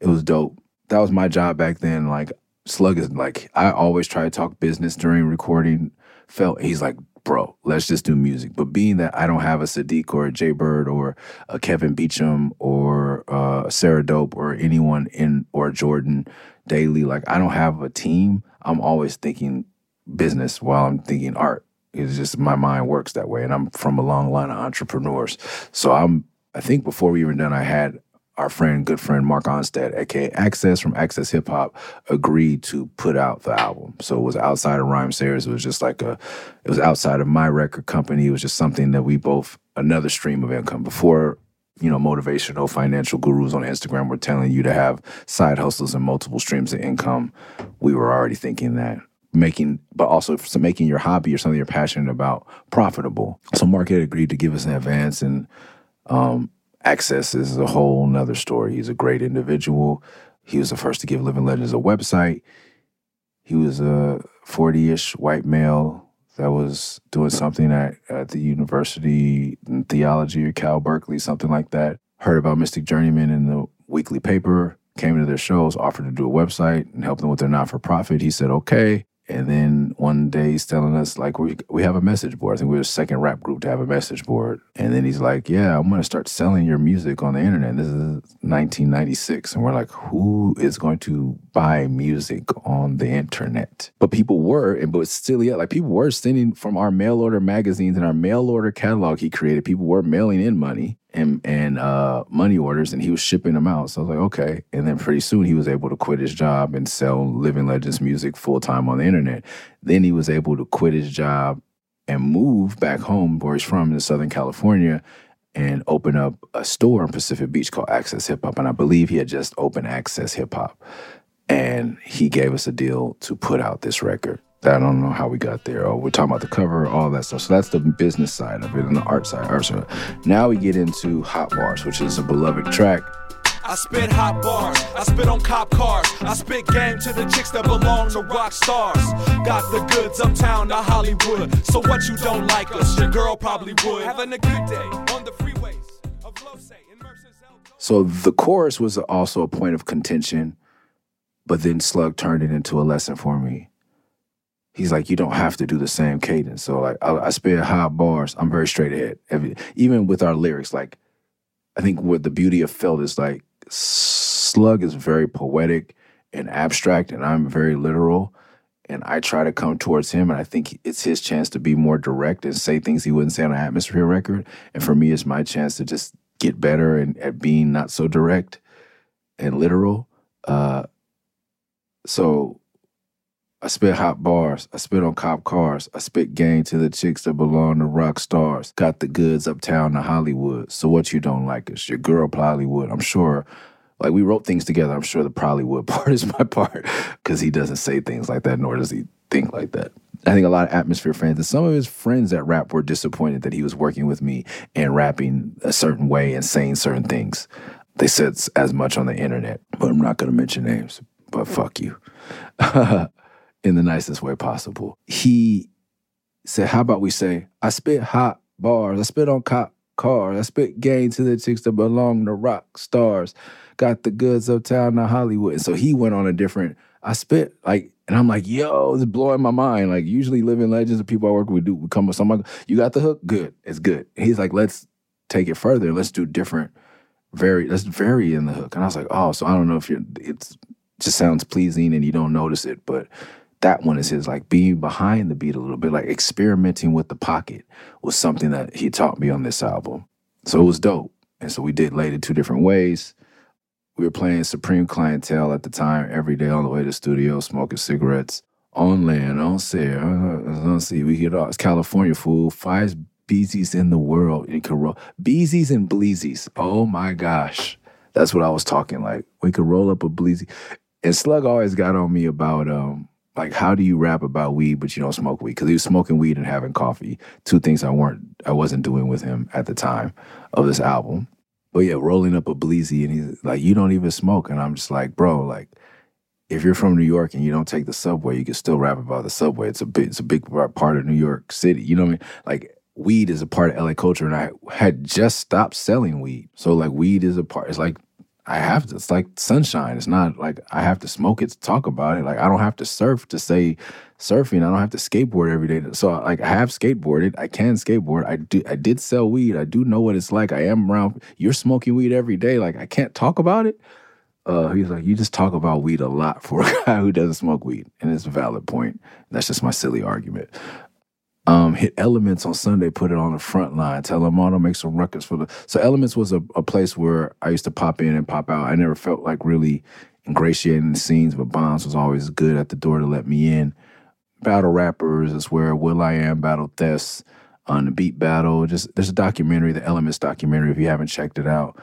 It was dope. That was my job back then. Like Slug is like I always try to talk business during recording. Felt he's like, bro, let's just do music. But being that I don't have a Siddiq or a Jay Bird or a Kevin Beacham or uh, Sarah Dope or anyone in or Jordan Daly, like I don't have a team. I'm always thinking business while I'm thinking art. It's just my mind works that way, and I'm from a long line of entrepreneurs. So I'm. I think before we were done, I had our friend, good friend Mark Onstead, aka Access from Access Hip Hop, agreed to put out the album. So it was outside of Rhymesayers. It was just like a. It was outside of my record company. It was just something that we both another stream of income before you know, motivational financial gurus on Instagram were telling you to have side hustles and multiple streams of income. We were already thinking that making, but also so making your hobby or something you're passionate about profitable. So Mark had agreed to give us an advance and um, access is a whole nother story. He's a great individual. He was the first to give Living Legends a website. He was a 40-ish white male that was doing something at, at the university in theology or Cal Berkeley, something like that. Heard about Mystik Journeymen in the weekly paper, came to their shows, offered to do a website and help them with their not-for-profit. He said, okay. And then one day he's telling us, like, we, we have a message board. I think we're the second rap group to have a message board. And then he's like, yeah, I'm to start selling your music on the internet. This is 1996. And we're like, who is going to buy music on the internet? But people were, and but still, yeah, like people were sending from our mail order magazines and our mail order catalog he created, people were mailing in money and and uh, money orders, and he was shipping them out. So I was like, okay. And then pretty soon he was able to quit his job and sell Living Legends music full time on the internet. Then he was able to quit his job and move back home where he's from in Southern California and open up a store in Pacific Beach called Access Hip Hop. And I believe he had just opened Access Hip Hop. And he gave us a deal to put out this record. I don't know how we got there. Oh, we're talking about the cover, all that stuff. So that's the business side of it and the art side. Side. Now we get into Hot Bars, which is a beloved track. I spit hot bars, I spit on cop cars, I spit game to the chicks that belong to rock stars. Got the goods uptown to Hollywood, so what you don't like us, your girl probably would. Having a good day on the freeways of Lose in Mercer's So the chorus was also a point of contention, but then Slug turned it into a lesson for me. He's like, you don't have to do the same cadence. So like, I, I spit hot bars. I'm very straight ahead. Even with our lyrics, like, I think what the beauty of Felt is like, Slug is very poetic and abstract, and I'm very literal. And I try to come towards him, and I think it's his chance to be more direct and say things he wouldn't say on an atmosphere record. And for me, it's my chance to just get better and at being not so direct and literal. Uh, so I spit hot bars. I spit on cop cars. I spit game to the chicks that belong to rock stars. Got the goods uptown to Hollywood. So what you don't like us? Your girl probably would. I'm sure. Like we wrote things together. I'm sure the probably would part is my part because he doesn't say things like that, nor does he think like that. I think a lot of atmosphere fans and some of his friends at rap were disappointed that he was working with me and rapping a certain way and saying certain things. They said as much on the internet, but I'm not going to mention names. But fuck you. in the nicest way possible. He said, How about we say, I spit hot bars, I spit on cop cars, I spit game to the chicks that belong to rock stars, got the goods uptown to Hollywood. And so he went on a different, I spit like, and I'm like, yo, it's blowing my mind. Like usually living legends of people I work with do we come with something, you got the hook? Good. It's good. And he's like, let's take it further. Let's do different, very, let's vary in the hook. And I was like, oh, so I don't know if you're, it's just sounds pleasing and you don't notice it, but that one is his like being behind the beat a little bit, like experimenting with the pocket was something that he taught me on this album. So it was dope. And so we did in two different ways. We were playing Supreme Clientele at the time, every day on the way to the studio, smoking cigarettes on land, on say, on see, we get all it's California fool five Beezies in the world. Can roll Beezies and Bleezies. Oh my gosh. That's what I was talking like. We could roll up a Bleezy. And Slug always got on me about um like how do you rap about weed but you don't smoke weed? Because he was smoking weed and having coffee. Two things i weren't i wasn't doing with him at the time of this album. But yeah rolling up a bleezy and he's like you don't even smoke. And i'm just like bro like if you're from new york and you don't take the subway you can still rap about the subway. It's a big it's a big part of new york city. You know what i mean? Like weed is a part of la culture and i had just stopped selling weed. So like weed is a part it's like I have to. It's like sunshine. It's not like I have to smoke it to talk about it. Like I don't have to surf to say surfing. I don't have to skateboard every day. So like I have skateboarded. I can skateboard. I do. I did sell weed. I do know what it's like. I am around. You're smoking weed every day. Like I can't talk about it. Uh, he's like, you just talk about weed a lot for a guy who doesn't smoke weed, and it's a valid point. That's just my silly argument. Um, hit Elements on Sunday, put it on the front line. Tell them to make some records for the. So Elements was a, a place where I used to pop in and pop out. I never felt like really ingratiating the scenes, but Bonds was always good at the door to let me in. Battle rappers is where Will I Am battled Thess on the beat battle. Just there's a documentary, the Elements documentary. If you haven't checked it out,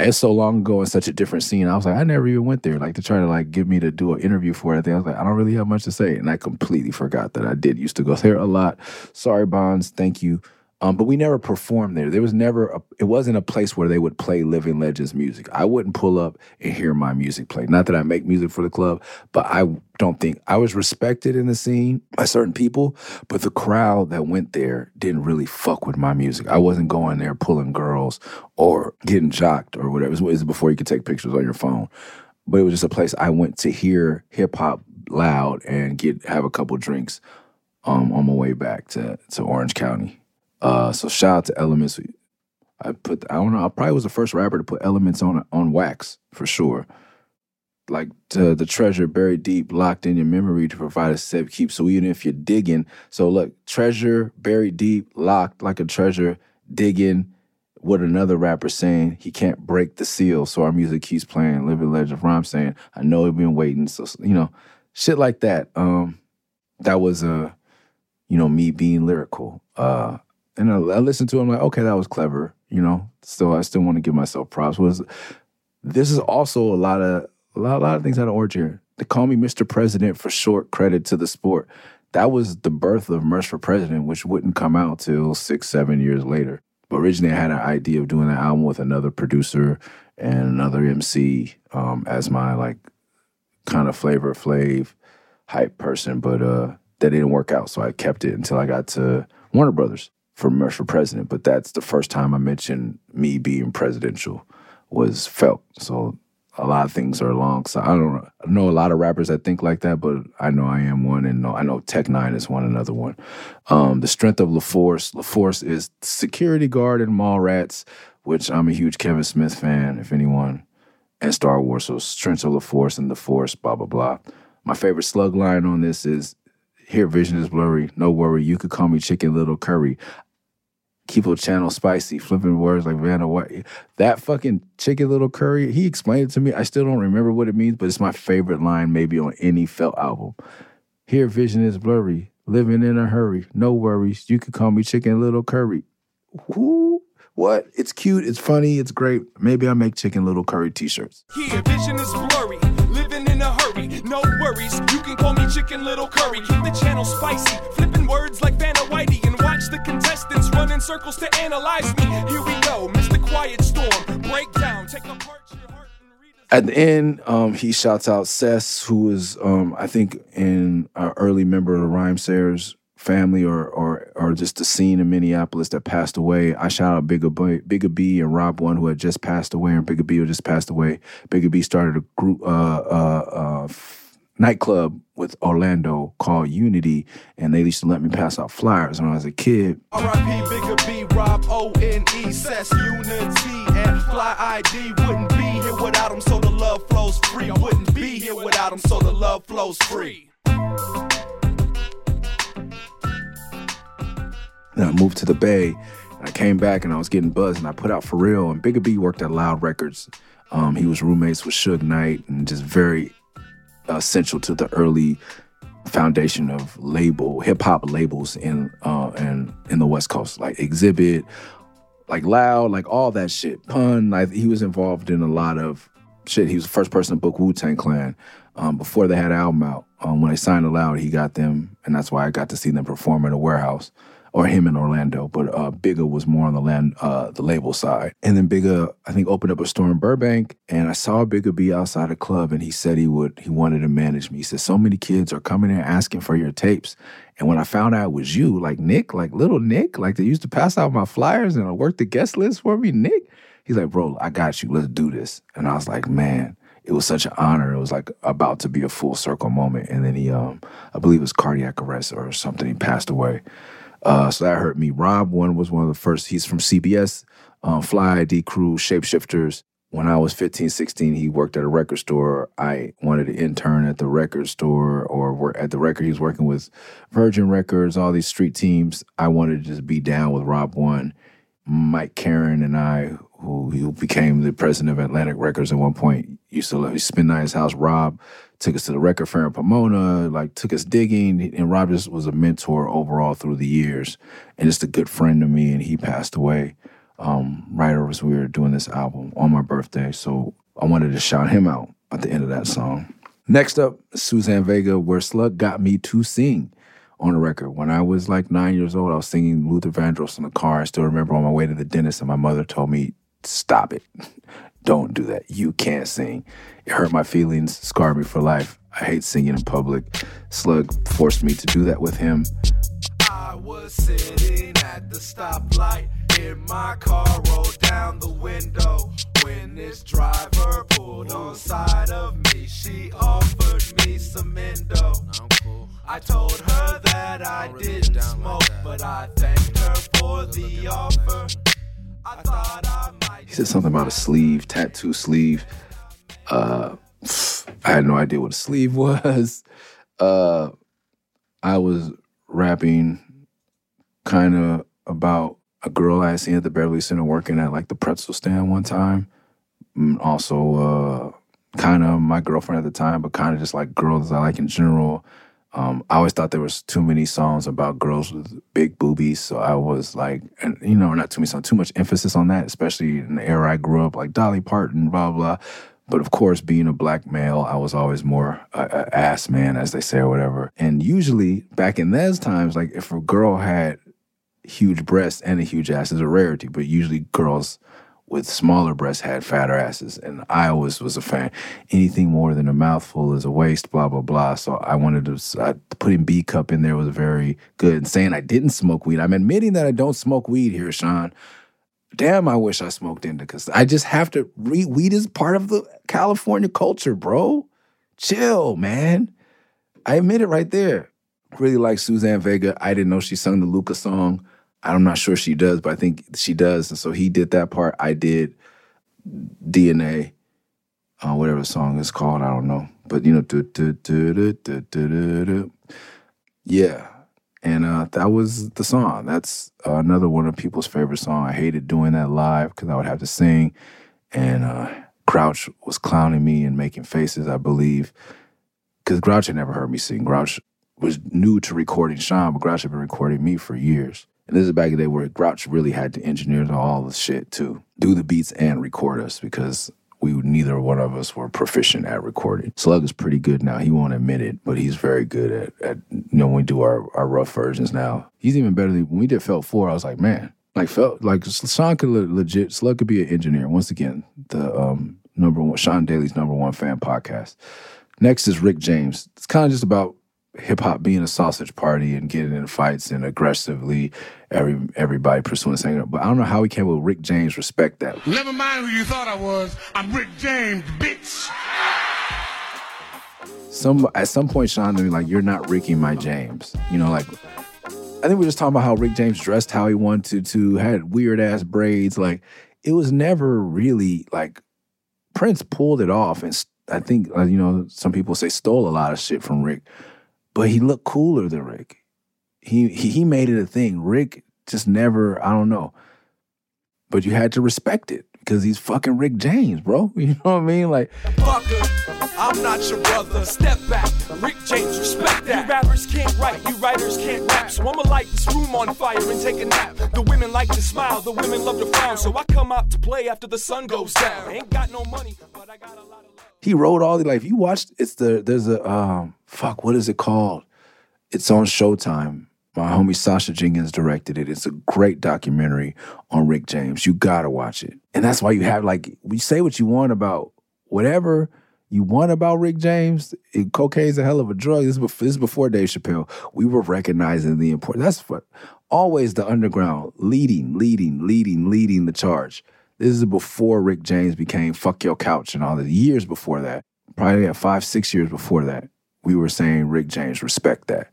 it's so long ago in such a different scene. I was like, I never even went there. Like to try to like get me to do an interview for it. I was like, I don't really have much to say, and I completely forgot that I did used to go there a lot. Sorry, Bonds. Thank you. Um, but we never performed there. There was never a, it wasn't a place where they would play Living Legends music. I wouldn't pull up and hear my music play. Not that I make music for the club, but I don't think I was respected in the scene by certain people, but the crowd that went there didn't really fuck with my music. I wasn't going there pulling girls or getting jocked or whatever. It was before you could take pictures on your phone. But it was just a place I went to hear hip hop loud and get have a couple drinks um, on my way back to, to Orange County. Uh, so shout out to Elements. I put I don't know. I probably was the first rapper to put Elements on on wax for sure. Like the treasure buried deep, locked in your memory to provide a safe keep. So even if you're digging, so look, treasure buried deep, locked like a treasure, digging. What another rapper saying he can't break the seal, so our music keeps playing. Living legend. Of Rhyme saying I know we've been waiting. So you know, shit like that. Um, that was a, uh, you know, me being lyrical. Uh, and I, I listened to him like, okay, that was clever. You know, still I still want to give myself props. Was this is also a lot of a lot, a lot of things out of Orange here. They call me Mr. President for short credit to the sport. That was the birth of Murs for President, which wouldn't come out till six, seven years later. But originally, I had an idea of doing an album with another producer and another MC um, as my like kind of flavor flav hype person, but uh, that didn't work out. So I kept it until I got to Warner Brothers for for President, but that's the first time I mentioned me being presidential was felt. So a lot of things are along. So I don't I know a lot of rappers that think like that, but I know I am one, and I know Tech N9ne is one another one. Um, the strength of LaFours. LaFours is security guard in Mallrats, which I'm a huge Kevin Smith fan. If anyone, and Star Wars. So strength of LaFours and the Force. Blah blah blah. My favorite slug line on this is here vision is blurry. No worry, you could call me Chicken Little Curry keep a channel spicy, flipping words like Vanna White. That fucking chicken little curry, he explained it to me. I still don't remember what it means, but it's my favorite line maybe on any Felt album. Here, vision is blurry, living in a hurry, no worries. You could call me chicken little curry. Who? What? It's cute, it's funny, it's great. Maybe I'll make chicken little curry t shirts. Here, vision is blurry, Chicken Little Curry. Keep the channel spicy, flipping words like Vanna Whitey, and watch the contestants run in circles to analyze me. Here we go, Mr. Quiet Storm, breakdown, take apart your heart. At the end, um, he shouts out Cess, who is, um, I think, an early member of the Rhymesayers family or or or just the scene in Minneapolis that passed away. I shout out Bigger B, Bigger B and Rob One, who had just passed away, and Bigger B who just passed away. Bigger B started a group, uh, uh, uh, nightclub with Orlando called Unity, and they used to let me pass out flyers when I was a kid. R.I.P. Bigger B, Rob O-N-E, Sess Unity, and Fly ID wouldn't be here without him, so the love flows free. Wouldn't be here without him, so the love flows free. Then I moved to the Bay. And I came back and I was getting buzzed, and I put out for real. And Bigger B worked at Loud Records. Um, he was roommates with Suge Knight, and just very essential to the early foundation of label hip hop labels in uh in in the West Coast, like Exhibit, like Loud, like all that shit. Pun, like he was involved in a lot of shit. He was the first person to book Wu Tang Clan um, before they had an album out. Um, when they signed Loud, he got them, and that's why I got to see them perform in a warehouse. Or him in Orlando, but uh, Bigger was more on the land, uh, the label side. And then Bigger, I think, opened up a store in Burbank, and I saw Bigger be outside a club, and he said he would, he wanted to manage me. He said, "So many kids are coming in asking for your tapes, and when I found out it was you, like Nick, like little Nick, like they used to pass out my flyers and I worked the guest list for me, Nick." He's like, "Bro, I got you. Let's do this." And I was like, "Man." It was such an honor. It was like about to be a full circle moment. And then he, um, I believe it was cardiac arrest or something. He passed away. Uh, so that hurt me. Rob one was one of the first. He's from CBS, um, Fly ID Crew, Shapeshifters. When I was 15, 16, he worked at a record store. I wanted to intern at the record store or work at the record. He was working with Virgin Records, all these street teams. I wanted to just be down with Rob One. Mike Caren and I, who, who became the president of Atlantic Records at one point, used to live, spend night at his house. Rob took us to the record fair in Pomona, like took us digging. And Rob just was a mentor overall through the years and just a good friend to me. And he passed away um, right as we were doing this album on my birthday. So I wanted to shout him out at the end of that song. Next up, Suzanne Vega, Where Slug Got Me to Sing on the record. When I was like nine years old, I was singing Luther Vandross in the car. I still remember on my way to the dentist, and my mother told me, Stop it. Don't do that. You can't sing. It hurt my feelings, scarred me for life. I hate singing in public. Slug forced me to do that with him. I was sitting at the stoplight in my car, rolled down the window. When this driver pulled on side of me, she offered me some endo. I told her that I didn't smoke, but I thanked her for the offer. I thought I might. He said something about a sleeve, tattoo sleeve. Uh, I had no idea what a sleeve was. Uh, I was rapping kind of about a girl I had seen at the Beverly Center working at like the pretzel stand one time. Mm, Also, uh, kind of my girlfriend at the time, but kind of just like girls I like in general. Um, I always thought there was too many songs about girls with big boobies, so I was like, and you know, not too many songs, too much emphasis on that, especially in the era I grew up, like Dolly Parton, blah blah. But of course, being a black male, I was always more a, a ass man, as they say, or whatever. And usually, back in those times, like if a girl had huge breasts and a huge ass, is a rarity. But usually, girls with smaller breasts had fatter asses, and I always was a fan. Anything more than a mouthful is a waste, blah blah blah. So I wanted to I, putting B cup in there was very good. And saying I didn't smoke weed, I'm admitting that I don't smoke weed here, Sean. Damn, I wish I smoked indica. I just have to. Re- weed is part of the California culture, bro. Chill, man. I admit it right there. Really like Suzanne Vega. I didn't know she sung the Luka song. I'm not sure she does, but I think she does. And so he did that part. I did DNA, uh, whatever the song is called. I don't know, but you know, yeah. And uh, that was the song. That's uh, another one of people's favorite song. I hated doing that live because I would have to sing, and uh, Grouch was clowning me and making faces. I believe because Grouch had never heard me sing. Grouch was new to recording Sean, but Grouch had been recording me for years. And this is back in the day where Grouch really had to engineer all the shit to do the beats and record us because we neither one of us were proficient at recording. Slug is pretty good now. He won't admit it, but he's very good at, at you know when we do our, our rough versions now. He's even better than when we did Felt Four. I was like, man, like felt like Sean could le- legit Slug could be an engineer. Once again, the um, number one Sean Daley's number one fan podcast. Next is Rick James. It's kind of just about hip hop being a sausage party and getting in fights and aggressively every everybody pursuing the same. But I don't know how he came with Rick James. Respect that. Never mind who you thought I was. I'm Rick James, bitch. Some at some point, Sean, to me like you're not Ricky my James. You know, like I think we are just talking about how Rick James dressed how he wanted to, had weird ass braids. Like it was never really like Prince pulled it off, and I think uh, you know some people say stole a lot of shit from Rick, but he looked cooler than Rick. He he, made it a thing. Rick just never. I don't know, but you had to respect it because he's fucking Rick James, bro. You know what I mean? Like Fucker, I'm not your brother. Step back, Rick James, respect that. You rappers can't write, you writers can't rap. So I'ma light this room on fire and take a nap. The women like to smile, the women love to frown. So I come out to play after the sun goes down. Ain't got no money, but I got a lot of love. he wrote all the like. You watched, it's the there's a um fuck. What is it called? It's on Showtime. My homie Sasha Jenkins directed it. It's a great documentary on Rick James. You gotta watch it. And that's why you have like we say what you want about whatever you want about Rick James. Cocaine's a hell of a drug. This is, before, this is before Dave Chappelle. We were recognizing the importance. That's what always the underground leading, leading, leading, leading the charge. This is before Rick James became fuck your couch and all the years before that. Probably yeah, five, six years before that. We were saying Rick James, respect that.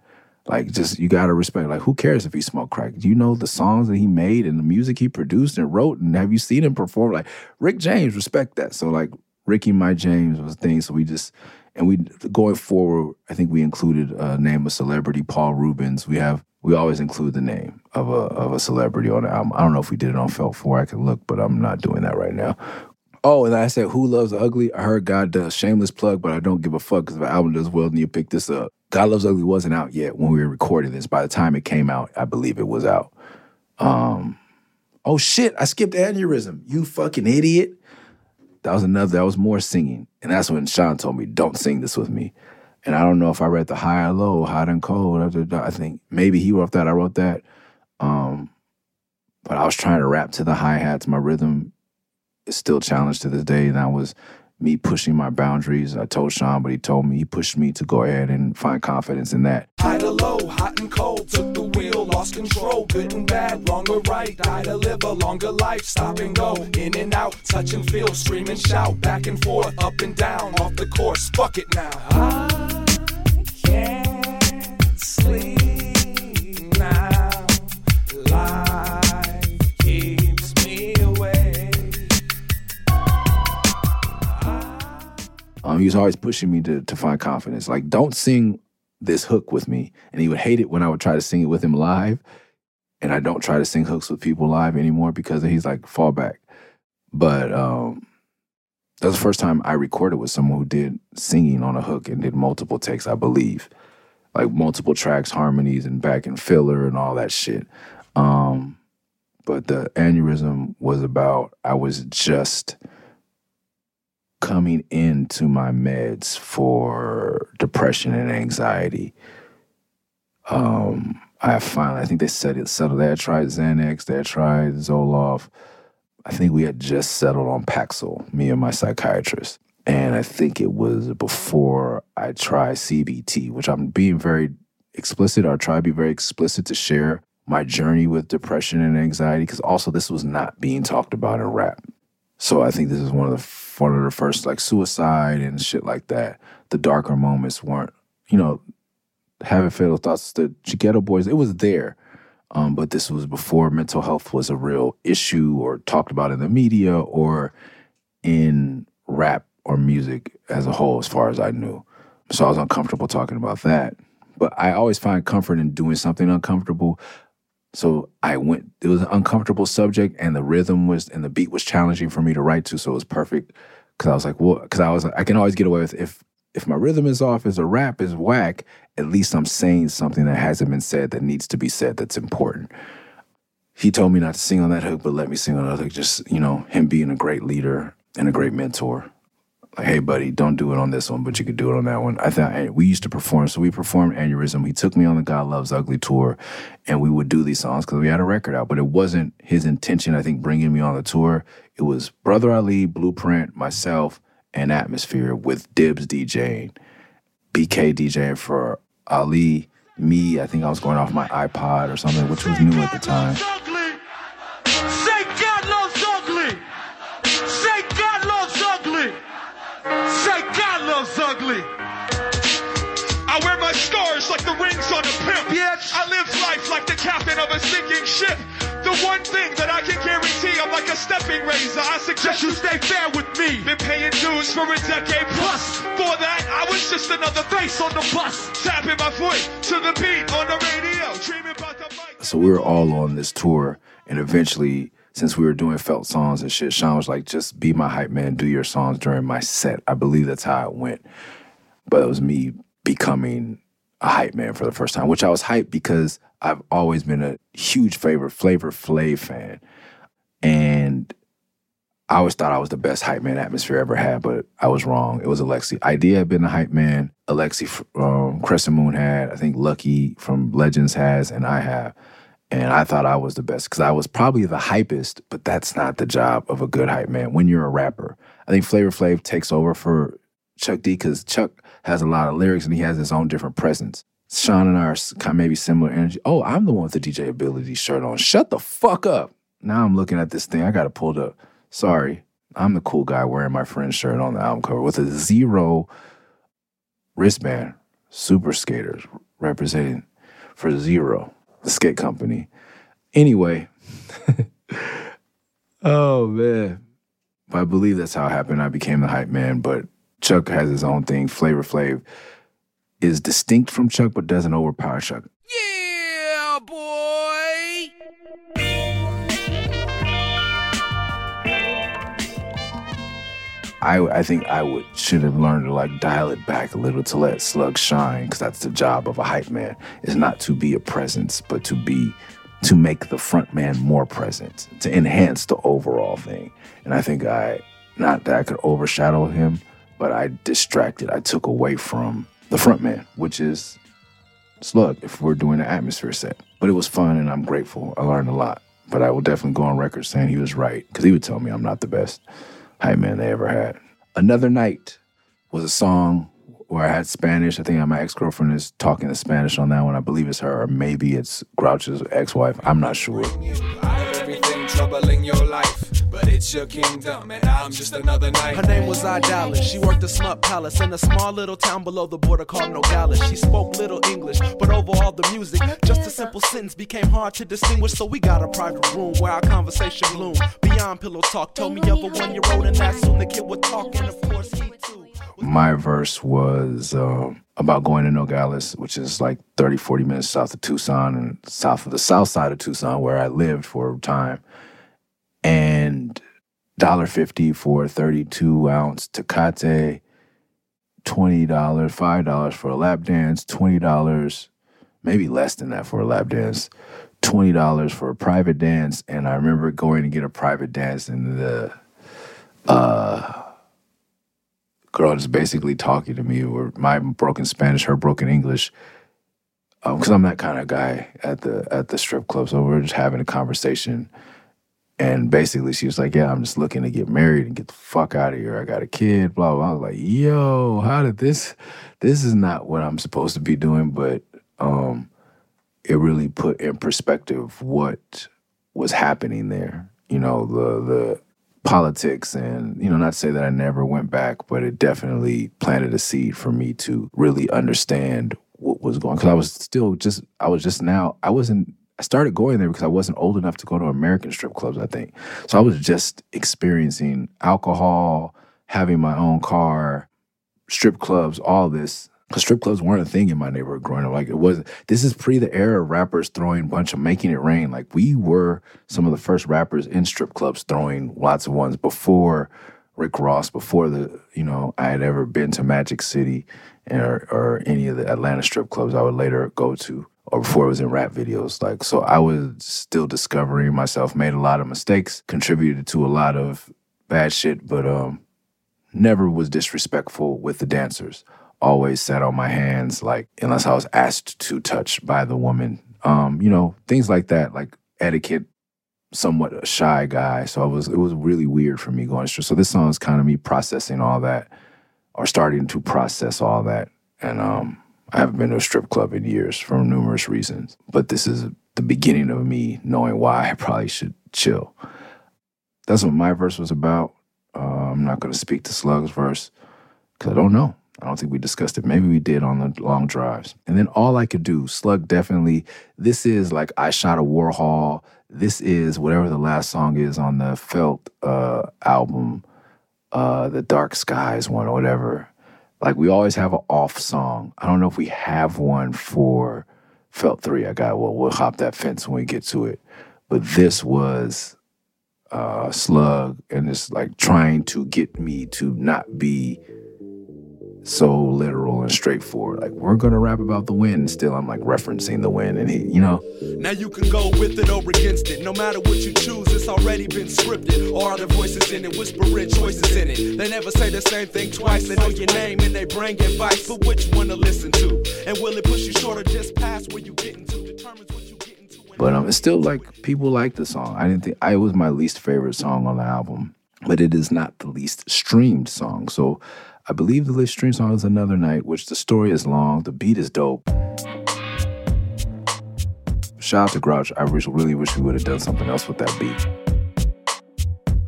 Like, just you gotta respect. Like, who cares if he smoked crack? You know the songs that he made and the music he produced and wrote? And have you seen him perform? Like, Rick James, respect that. So, like, Ricky My James was thing. So we just and we going forward. I think we included uh, a name of celebrity, Paul Reubens. We have we always include the name of a of a celebrity on the album. I don't know if we did it on Felt Four. I can look, but I'm not doing that right now. Oh, and I said, "Who loves ugly?" I heard God does. Shameless plug, but I don't give a fuck because the album does well, then you pick this up. God loves ugly wasn't out yet when we were recording this. By the time it came out, I believe it was out. Um, oh shit! I skipped aneurysm. You fucking idiot. That was another. That was more singing, and that's when Sean told me, "Don't sing this with me." And I don't know if I read the high or low, hot and cold. I think maybe he wrote that. I wrote that. Um, but I was trying to rap to the hi hats. My rhythm is still challenged to this day, and that was me pushing my boundaries. I told Sean, but he told me he pushed me to go ahead and find confidence in that. High to low, hot and cold, took the wheel, lost control, good and bad, wrong or right, die to live a longer life, stop and go, in and out, touch and feel, scream and shout, back and forth, up and down, off the course, fuck it now. I can't Um, he was always pushing me to to find confidence. Like, don't sing this hook with me. And he would hate it when I would try to sing it with him live. And I don't try to sing hooks with people live anymore because he's like, fall back. But um, that was the first time I recorded with someone who did singing on a hook and did multiple takes, I believe. Like multiple tracks, harmonies, and back and filler and all that shit. Um, but the aneurysm was about I was just coming into my meds for depression and anxiety. Um, I finally, I think they said it settled. They had tried Xanax, they had tried Zoloft. I think we had just settled on Paxil, me and my psychiatrist. And I think it was before I tried CBT, which I'm being very explicit or try to be very explicit to share my journey with depression and anxiety, because also this was not being talked about in rap. So I think this is one of the one of the first like suicide and shit like that. The darker moments weren't, you know, having fatal thoughts. The Geto Boys, it was there, um, but this was before mental health was a real issue or talked about in the media or in rap or music as a whole, as far as I knew. So I was uncomfortable talking about that. But I always find comfort in doing something uncomfortable. So I went, it was an uncomfortable subject and the rhythm was, and the beat was challenging for me to write to. So it was perfect. Cause I was like, well, cause I was, I can always get away with if, if my rhythm is off, if the rap is whack, at least I'm saying something that hasn't been said that needs to be said that's important. He told me not to sing on that hook, but let me sing on that hook. Just, you know, him being a great leader and a great mentor like, hey, buddy, don't do it on this one, but you could do it on that one. I thought we used to perform, so we performed Aneurysm. He took me on the God Loves Ugly tour, and we would do these songs because we had a record out. But it wasn't his intention, I think, bringing me on the tour. It was Brother Ali, Blueprint, myself, and Atmosphere with Dibbs DJing, BK DJing for Ali, me. I think I was going off my iPod or something, which was new at the time. Loves ugly. I wear my scars like the rings on a pimp. Yes. I live life like the captain of a sinking ship. The one thing that I can guarantee, I'm like a stepping razor. I suggest you stay fair with me. Been paying dues for a decade plus. For that, I was just another face on the bus. Tapping my foot to the beat on the radio. Dreaming about the mic. So we were all on this tour, and eventually, since we were doing felt songs and shit, Sean was like, "Just be my hype man, do your songs during my set." I believe that's how it went. But it was me becoming a hype man for the first time, which I was hyped because I've always been a huge favorite Flavor Flav fan, and I always thought I was the best hype man atmosphere ever had, but I was wrong. It was Alexi. Eyedea had been the hype man. Alexi um, Crescent Moon had. I think Lucky from Legends has, and I have. And I thought I was the best because I was probably the hypest, but that's not the job of a good hype man when you're a rapper. I think Flavor Flav takes over for Chuck D because Chuck has a lot of lyrics and he has his own different presence. Sean and I are kind of maybe similar energy. Oh, I'm the one with the DJ Ability shirt on. Shut the fuck up. Now I'm looking at this thing. I got it pulled up. Sorry. I'm the cool guy wearing my friend's shirt on the album cover with a zero wristband. Super skaters representing for zero, the skate company. Anyway, oh man. But I believe that's how it happened. I became the hype man, but Chuck has his own thing. Flavor Flav is distinct from Chuck, but doesn't overpower Chuck. Yeah, I, I think I would should have learned to like dial it back a little to let Slug shine because that's the job of a hype man is not to be a presence but to be to make the front man more present to enhance the overall thing. And I think I not that I could overshadow him but I distracted I took away from the front man which is Slug if we're doing an atmosphere set. But it was fun and I'm grateful. I learned a lot. But I will definitely go on record saying he was right because he would tell me I'm not the best hype man they ever had. Another Night was a song where I had Spanish. I think my ex girlfriend is talking the Spanish on that one. I believe it's her, or maybe it's Grouch's ex wife. I'm not sure. Everything troubling your life, but it's your kingdom, and I'm just another night. Her name was Idalis. She worked a smut palace in a small little town below the border called Nogales. She spoke little English, but over all the music, just a simple sentence became hard to distinguish. So we got a private room where our conversation bloomed. Beyond pillow talk, told me of a one year old, and that soon the kid would talk, and of course he too. My verse was um, about going to Nogales, which is like 30, 40 minutes south of Tucson and south of the south side of Tucson, where I lived for a time. And $1.50 for a 32 ounce Tecate, $20, $5 for a lap dance, $20, maybe less than that for a lap dance, $20 for a private dance. And I remember going to get a private dance and the uh, girl just basically talking to me or my broken Spanish, her broken English. Because I'm that kind of guy at the at the strip club. So we're just having a conversation. And basically, she was like, "Yeah, I'm just looking to get married and get the fuck out of here. I got a kid." Blah blah. I was like, "Yo, how did this? This is not what I'm supposed to be doing." But um, it really put in perspective what was happening there. You know, the the politics, and you know, not to say that I never went back, but it definitely planted a seed for me to really understand what was going. Because I was still just, I was just now, I wasn't I started going there because I wasn't old enough to go to American strip clubs, I think. So I was just experiencing alcohol, having my own car, strip clubs, all this Cause strip clubs weren't a thing in my neighborhood growing up. Like it wasn't. This is pre the era of rappers throwing bunch of making it rain. Like we were some of the first rappers in strip clubs throwing lots of ones before Rick Ross, before the you know I had ever been to Magic City or, or any of the Atlanta strip clubs I would later go to, or before it was in rap videos. Like so, I was still discovering myself. Made a lot of mistakes, contributed to a lot of bad shit, but um, never was disrespectful with the dancers always sat on my hands, like unless I was asked to touch by the woman. Um, you know, things like that, like etiquette. Somewhat a shy guy, so I was. It was really weird for me going through. So this song is kind of me processing all that, or starting to process all that. And um, I haven't been to a strip club in years for numerous reasons. But this is the beginning of me knowing why I probably should chill. That's what my verse was about. Uh, I'm not going to speak to Slug's verse because I don't know. I don't think we discussed it. Maybe we did on the long drives. And then all I could do, Slug definitely, this is like I shot a Warhol. This is whatever the last song is on the Felt uh, album, uh, the Dark Skies one or whatever. Like we always have an off song. I don't know if we have one for Felt 3. I got, well, we'll hop that fence when we get to it. But this was uh, Slug and it's like trying to get me to not be so literal and straightforward. Like we're gonna rap about the wind. still I'm like referencing the wind, and he, you know. Now you can go with it or against it. No matter what you choose, it's already been scripted. Or are there voices in it, whispering choices in it? They never say the same thing twice. They know your name and they bring advice, but which one to listen to? And will it push you short or just past where you getting to? Determines what you getting to. But um, it's still like people like the song. I didn't think I it was my least favorite song on the album, but it is not the least streamed song. So I believe the list stream song is Another Night, which the story is long, the beat is dope. Shout out to Grouch. I really wish we would have done something else with that beat.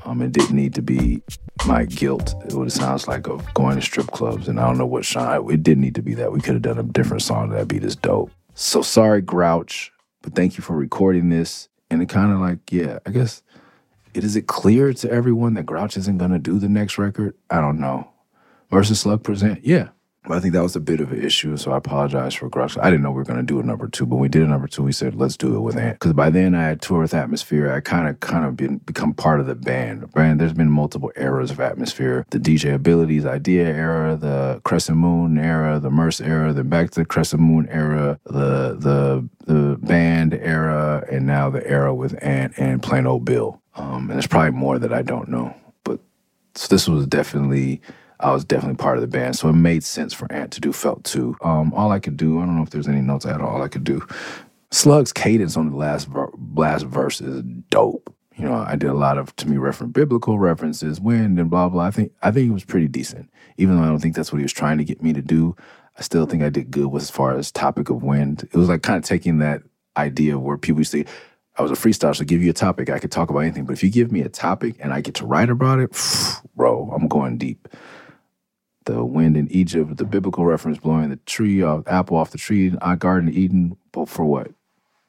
Um, it didn't need to be my guilt. It would sounds like of going to strip clubs, and I don't know what Sean. It didn't need to be that. We could have done a different song. That beat is dope. So sorry, Grouch, but thank you for recording this. And it kind of like, yeah, I guess it is it clear to everyone that Grouch isn't gonna do the next record? I don't know versus Slug Present. Yeah. I think that was a bit of an issue, so I apologize for Grouch. I didn't know we were going to do a number two, but we did a number two. We said, let's do it with Ant. Because by then I had toured with Atmosphere. I kind of kind of been become part of the band. Band, there's been multiple eras of Atmosphere. The DJ Abilities Eyedea era, the Crescent Moon era, the Murs era, then back to the Crescent Moon era, the the the band era, and now the era with Ant and Plain Ole Bill. Um, and there's probably more that I don't know. But so this was definitely I was definitely part of the band. So it made sense for Ant to do Felt 2. Um, all I could do, I don't know if there's any notes at all I could do. Slug's cadence on the last ver- last verse is dope. You know, I did a lot of to me reference biblical references, wind and blah blah. I think I think it was pretty decent. Even though I don't think that's what he was trying to get me to do, I still think I did good with as far as topic of wind. It was like kind of taking that idea where people used to I was a freestyle, so give you a topic, I could talk about anything. But if you give me a topic and I get to write about it, bro, I'm going deep the wind in Egypt, the biblical reference blowing the tree off, apple off the tree, our garden Eden. But for what?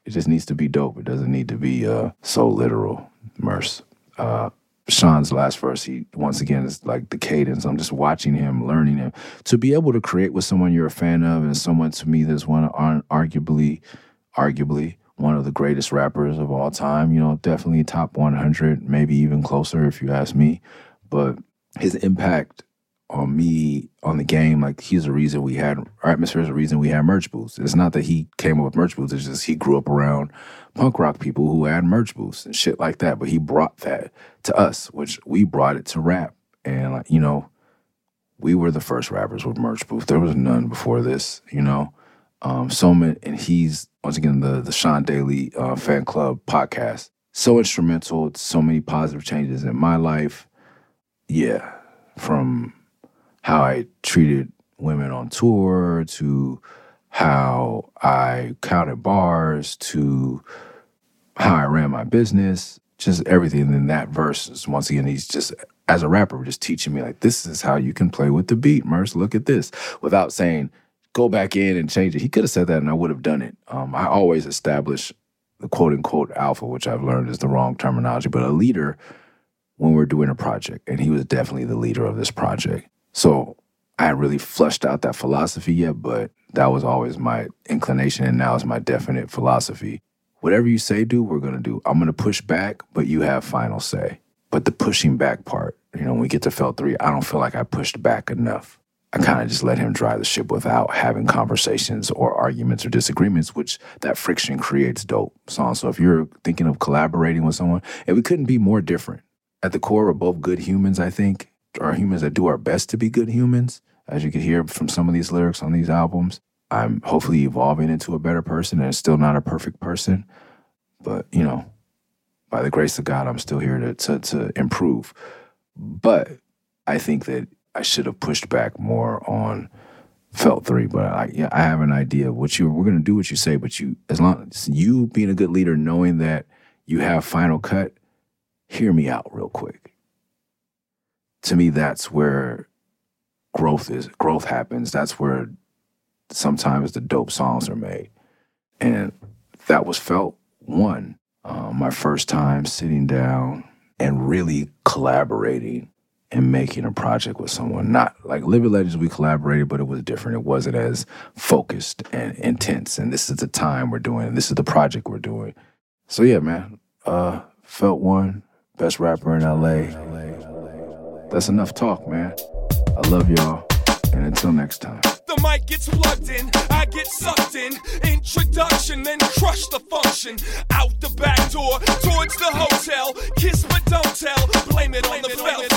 It just needs to be dope. It doesn't need to be uh, so literal. Murs. Uh, Sean's last verse, he once again is like the cadence. I'm just watching him, learning him. To be able to create with someone you're a fan of and someone to me that's one arguably, arguably one of the greatest rappers of all time. You know, definitely top 100, maybe even closer if you ask me. But his impact on me on the game, like he's the reason we had our atmosphere is the reason we had merch booths. It's not that he came up with merch booths, it's just he grew up around punk rock people who had merch booths and shit like that. But he brought that to us, which we brought it to rap. And like, you know, we were the first rappers with merch booth. There was none before this, you know. Um, so many, and he's once again the the Sean Daley uh, fan club podcast. So instrumental, so many positive changes in my life. Yeah, from how I treated women on tour to how I counted bars to how I ran my business, just everything. And then that verse is once again, he's just as a rapper, just teaching me like this is how you can play with the beat, Murs. Look at this, without saying go back in and change it. He could have said that, and I would have done it. Um, I always establish the quote unquote alpha, which I've learned is the wrong terminology, but a leader when we're doing a project, and he was definitely the leader of this project. So I hadn't really flushed out that philosophy yet, but that was always my inclination, and now it's my definite philosophy. Whatever you say, do, we're gonna do. I'm gonna push back, but you have final say. But the pushing back part, you know, when we get to Felt 3, I don't feel like I pushed back enough. I kind of just let him drive the ship without having conversations or arguments or disagreements, which that friction creates dope songs. So if you're thinking of collaborating with someone, and we couldn't be more different. At the core, we're both good humans, I think, are humans that do our best to be good humans. As you can hear from some of these lyrics on these albums, I'm hopefully evolving into a better person and still not a perfect person. But, you know, by the grace of God, I'm still here to, to, to improve. But I think that I should have pushed back more on felt three. But I, yeah, I have an idea what you we're gonna do what you say, but you as long as you being a good leader, knowing that you have final cut, hear me out real quick. To me, that's where growth is. Growth happens. That's where sometimes the dope songs are made, and that was felt one. Um, my first time sitting down and really collaborating and making a project with someone. Not like Living Legends, we collaborated, but it was different. It wasn't as focused and intense. And this is the time we're doing. This is the project we're doing. So yeah, man. Uh, felt one best rapper in LA. That's enough talk, man. I love y'all, and until next time. The mic gets plugged in, I get sucked in. Introduction, then crush the function. Out the back door, towards the hotel. Kiss but don't tell. Blame it on the felt.